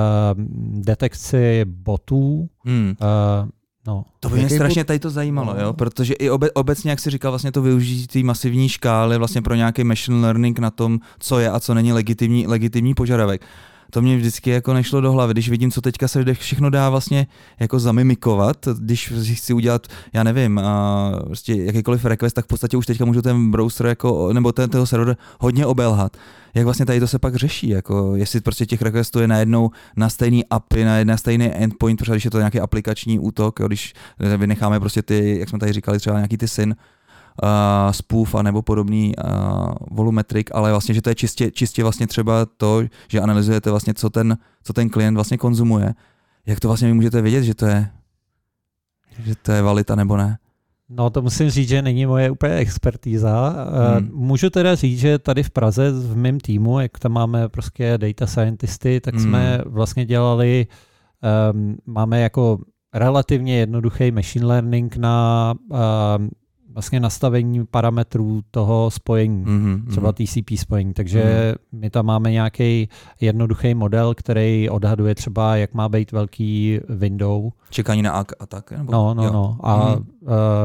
detekci botů. Hmm. Uh, No. To by mě strašně tady to zajímalo, no. jo? protože i obe, obecně, jak si říkal, vlastně to využití té masivní škály vlastně pro nějaký machine learning na tom, co je a co není legitimní, legitimní požadavek. To mě vždycky jako nešlo do hlavy, když vidím, co teďka se všechno dá vlastně jako zamimikovat, když chci udělat, já nevím, a prostě jakýkoliv request, tak v podstatě už teďka můžu ten browser jako, nebo ten, ten server hodně obelhat. Jak vlastně tady to se pak řeší, jako jestli prostě těch requestů je najednou na stejný API, na, na stejný endpoint, protože když je to nějaký aplikační útok, jo, když vynecháme prostě ty, jak jsme tady říkali, třeba nějaký ty syn, uh, spoof a nebo podobný uh, volumetric, ale vlastně, že to je čistě, čistě vlastně třeba to, že analyzujete vlastně, co ten, co ten klient vlastně konzumuje. Jak to vlastně vy můžete vědět, že to je, že to je valita nebo ne? No to musím říct, že není moje úplně expertíza. Eh, hmm. Můžu teda říct, že tady v Praze v mém týmu, jak tam máme prostě data scientisty, tak hmm. jsme vlastně dělali, um, máme jako relativně jednoduchý machine learning na um, vlastně nastavení parametrů toho spojení, mm-hmm, třeba TCP spojení. Takže mm-hmm. my tam máme nějaký jednoduchý model, který odhaduje třeba, jak má být velký window. Čekání na a tak? Nebo? No, no, jo. no. A, mm-hmm.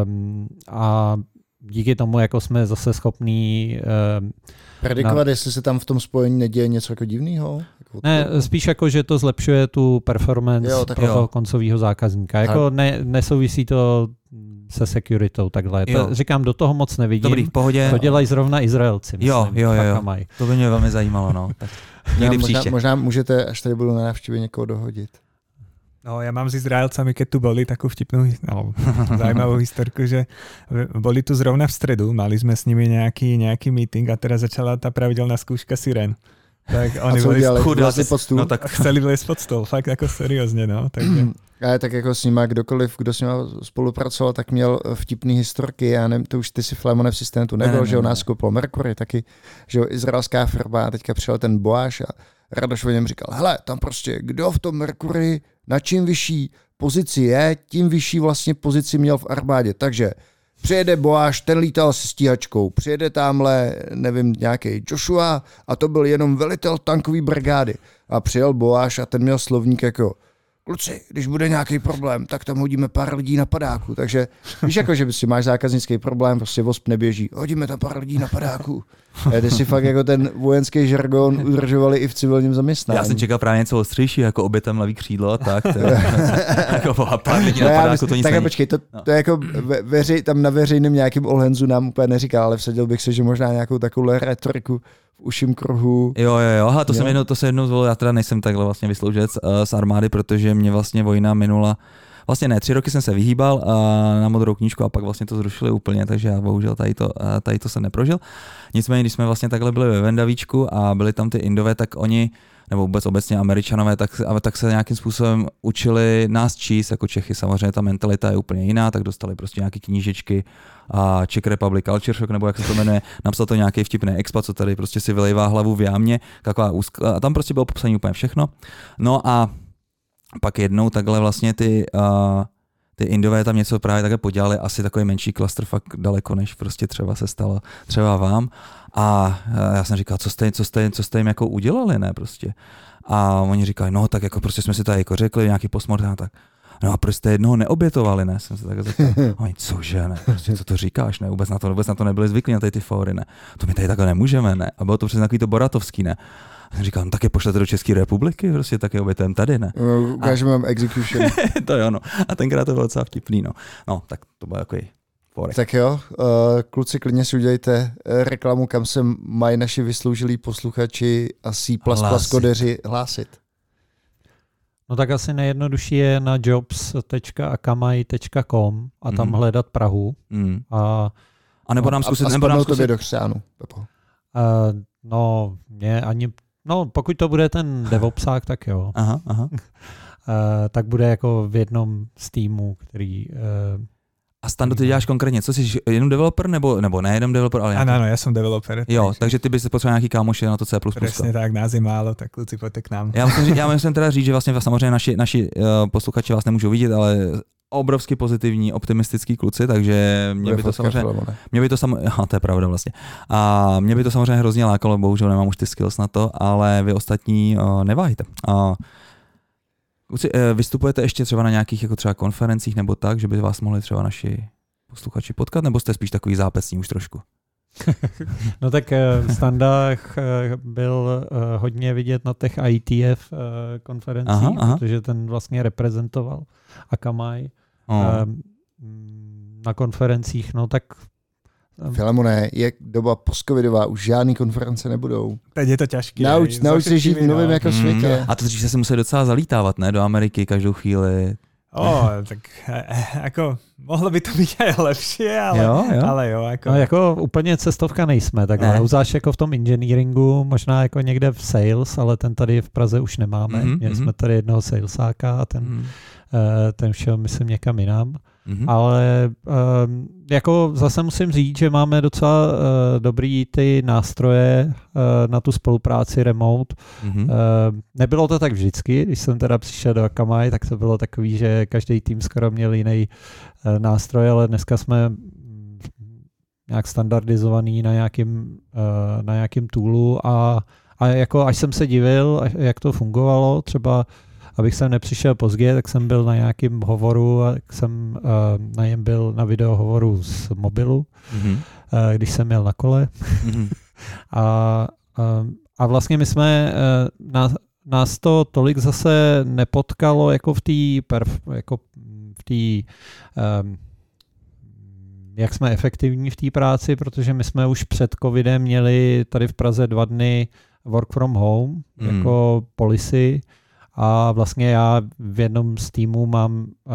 um, a díky tomu jako jsme zase schopní um, Predikovat, na... jestli se tam v tom spojení neděje něco jako divného? Jako ne, spíš jako, že to zlepšuje tu performance jo, pro jo. toho koncového zákazníka. Jako ne, nesouvisí to se securitou takhle. To, říkám, do toho moc nevidím. Dobrý, v pohodě. To dělají zrovna Izraelci. Myslím, jo, jo, jo. jo. To by mě velmi zajímalo. No. Tak někdy možná, možná můžete, až tady budu na návštěvě, někoho dohodit. No, ja mám s Izraelcami, keď tu boli, takú vtipnú, no, [laughs] zaujímavú historku, že boli tu zrovna v stredu, mali sme s nimi nejaký, nejaký meeting a teraz začala tá pravidelná skúška siren. Tak oni byli chudáci pod stůl? No tak chceli vlezť pod stůl, fakt jako seriózně, no. Takže... [clears throat] A tak jako s nima kdokoliv, kdo s nima spolupracoval, tak měl vtipný historky, já nevím, to už ty si Flemone v systému tu nebyl, ne, ne, že ho nás koupil Mercury, taky, že jo, izraelská firma, a teďka přišel ten Boáš a Radoš o něm říkal, hele, tam prostě kdo v tom Mercury na čím vyšší pozici je, tím vyšší vlastně pozici měl v armádě, takže Přijede Boáš, ten lítal se stíhačkou, přijede tamhle, nevím, nějaký Joshua a to byl jenom velitel tankové brigády. A přijel Boáš a ten měl slovník jako kluci, když bude nějaký problém, tak tam hodíme pár lidí na padáku. Takže víš, jako, že si máš zákaznický problém, prostě VOSP neběží, hodíme tam pár lidí na padáku. A ty si fakt jako ten vojenský žargon udržovali i v civilním zaměstnání. Já jsem čekal právě něco ostřejší, jako obětem levý křídlo a tak. To, [laughs] jako pár lidí na no padáku, to nic Tak počkej, to, no. to je jako ve, veři, tam na veřejném nějakým Olhenzu nám úplně neříká, ale vsadil bych se, že možná nějakou takovou retoriku uším kruhu. Jo, jo, jo, aha, to, jo. Jsem jednou, to jsem jednou zvolil, já teda nejsem takhle vlastně vysloužec uh, z armády, protože mě vlastně vojna minula Vlastně ne, tři roky jsem se vyhýbal uh, na modrou knížku a pak vlastně to zrušili úplně, takže já bohužel tady to, uh, tady to jsem neprožil. Nicméně, když jsme vlastně takhle byli ve Vendavíčku a byli tam ty Indové, tak oni nebo vůbec obecně američanové, tak, tak se nějakým způsobem učili nás číst, jako Čechy. Samozřejmě ta mentalita je úplně jiná, tak dostali prostě nějaké knížečky a Czech Republic Culture Shock, nebo jak se to jmenuje, napsal to nějaký vtipný expat, co tady prostě si vylejvá hlavu v jámě, taková úzka, a tam prostě bylo popsané úplně všechno. No a pak jednou takhle vlastně ty, uh, ty Indové tam něco právě také podělali, asi takový menší klaster fakt daleko, než prostě třeba se stalo třeba vám. A já jsem říkal, co jste, co jste, co jste jim jako udělali, ne prostě. A oni říkali, no tak jako prostě jsme si tady jako řekli, nějaký postmortem, tak no a proč jste jednoho neobětovali, ne? Jsem se tak zeptal. [laughs] Oni, cože, ne? Prostě, co to říkáš, ne? Vůbec na to, vůbec na to nebyli zvyklí, na tady ty fóry, ne? To my tady takhle nemůžeme, ne? A bylo to přesně takový to Boratovský, ne? A jsem říkal, no tak je pošlete do České republiky, prostě tak je obětem tady, ne? No, ukážeme vám execution. [laughs] to jo, no. A tenkrát to bylo docela vtipný, no. No, tak to bylo takový Forek. Tak jo, uh, kluci, klidně si udělejte uh, reklamu, kam se mají naši vysloužilí posluchači a C++ kodeři hlásit. No tak asi nejjednodušší je na jobs.akamai.com a tam mm. hledat Prahu. Mm. A, a nebo nám zkusit... A, a nebo nám zkusit... do chřánu, Pepo. Uh, no, mě ani... No, pokud to bude ten DevOpsák, tak jo. Aha, aha. uh, [laughs] tak bude jako v jednom z týmů, který uh, a Stando, ty děláš konkrétně, co jsi jenom developer nebo, nebo ne jenom developer, ale Ano, ano, já jsem developer. Jo, takže, takže ty bys potřeboval nějaký kámoše na to C++. Přesně tak, nás je málo, tak kluci pojďte k nám. Já musím, já [laughs] musím teda říct, že vlastně samozřejmě naši, naši uh, posluchači vás nemůžou vidět, ale obrovsky pozitivní, optimistický kluci, takže mě by to samozřejmě, mě by to samozřejmě, [laughs] a to je pravda vlastně, a mě by to samozřejmě hrozně lákalo, bohužel nemám už ty skills na to, ale vy ostatní uh, neváhejte. Uh, Kluci, eh, vystupujete ještě třeba na nějakých jako třeba konferencích nebo tak, že by vás mohli třeba naši posluchači potkat, nebo jste spíš takový zápesní už trošku? [laughs] no tak eh, v Standách eh, byl hodně vidět na těch ITF konferencích, aha, aha. protože ten vlastně reprezentoval Akamai. Oh. Na konferencích, no tak Filemone, je doba postcovidová, už žádný konference nebudou. Teď je to těžké. Nauč, nauč se žít v novém jako mm. světě. A to dřív se museli docela zalítávat, ne? Do Ameriky každou chvíli. O, tak eh, jako mohlo by to být [laughs] aj lepší, ale jo. Jo. Ale jo jako... No, jako úplně cestovka nejsme, tak ne. Uzáš jako v tom engineeringu, možná jako někde v sales, ale ten tady v Praze už nemáme. Mm-hmm. Měli jsme tady jednoho salesáka a ten, mm. Ten šel, myslím, někam jinam. Mm-hmm. Ale um, jako zase musím říct, že máme docela uh, dobrý ty nástroje uh, na tu spolupráci remote. Mm-hmm. Uh, nebylo to tak vždycky, když jsem teda přišel do Akamai, tak to bylo takový, že každý tým skoro měl jiný uh, nástroj, ale dneska jsme nějak standardizovaný na nějakým, uh, na nějakým toolu a, a jako až jsem se divil, jak to fungovalo, třeba abych sem nepřišel pozdě, tak jsem byl na nějakém hovoru, a jsem uh, na něm byl na video hovoru z mobilu, mm-hmm. uh, když jsem měl na kole. Mm-hmm. [laughs] a, uh, a vlastně my jsme, uh, nás, nás to tolik zase nepotkalo jako v té jako v té um, jak jsme efektivní v té práci, protože my jsme už před covidem měli tady v Praze dva dny work from home mm. jako policy a vlastně já v jednom z týmů mám uh,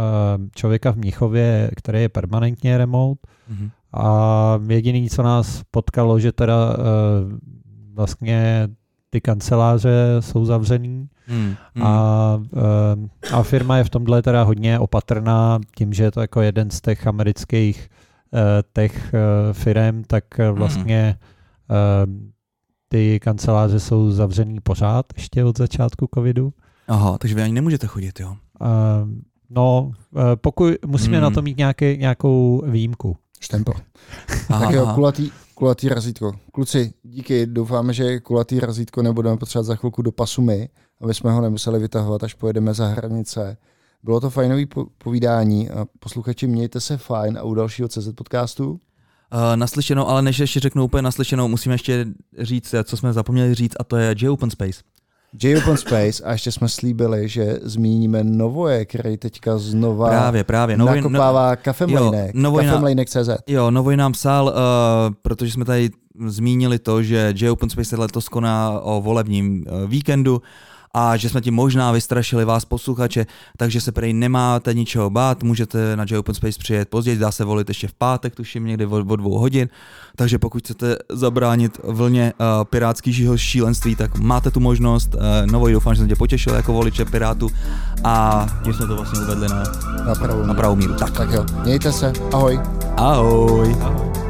člověka v Mnichově, který je permanentně remote. Mm-hmm. A jediné, co nás potkalo, že teda uh, vlastně ty kanceláře jsou zavřený mm, mm. A, uh, a firma je v tomhle teda hodně opatrná tím, že je to jako jeden z těch amerických uh, firm, tak vlastně uh, ty kanceláře jsou zavřený pořád ještě od začátku covidu. Aha, takže vy ani nemůžete chodit, jo? Uh, no, uh, pokud musíme hmm. na to mít nějaký, nějakou výjimku. Štempel. [laughs] Aha, tak jo, kulatý, kulatý razítko. Kluci, díky, doufáme, že kulatý razítko nebudeme potřebovat za chvilku do pasu my, aby jsme ho nemuseli vytahovat, až pojedeme za hranice. Bylo to fajnový povídání. Posluchači, mějte se fajn a u dalšího CZ podcastu. Uh, naslyšenou, ale než ještě řeknu úplně naslyšenou, musíme ještě říct, co jsme zapomněli říct, a to je J Open Space. J-Open Space a ještě jsme slíbili, že zmíníme Novoje, který teďka znova právě, právě. Novoj, nakopává no, kafemlejnek, kafemlejnek.cz. Jo, Novoj nám psal, uh, protože jsme tady zmínili to, že J-Open Space letos koná o volebním uh, víkendu a že jsme ti možná vystrašili vás posluchače, takže se prej nemáte ničeho bát, můžete na J Open Space přijet později, dá se volit ještě v pátek, tuším někdy o, o dvou hodin, takže pokud chcete zabránit vlně uh, pirátského šílenství, tak máte tu možnost. Uh, Novoj doufám, že jsem tě potěšil jako voliče Pirátu a že jsme to vlastně uvedli na, na pravou, na pravou míru. Tak. tak jo, mějte se, ahoj. Ahoj. ahoj.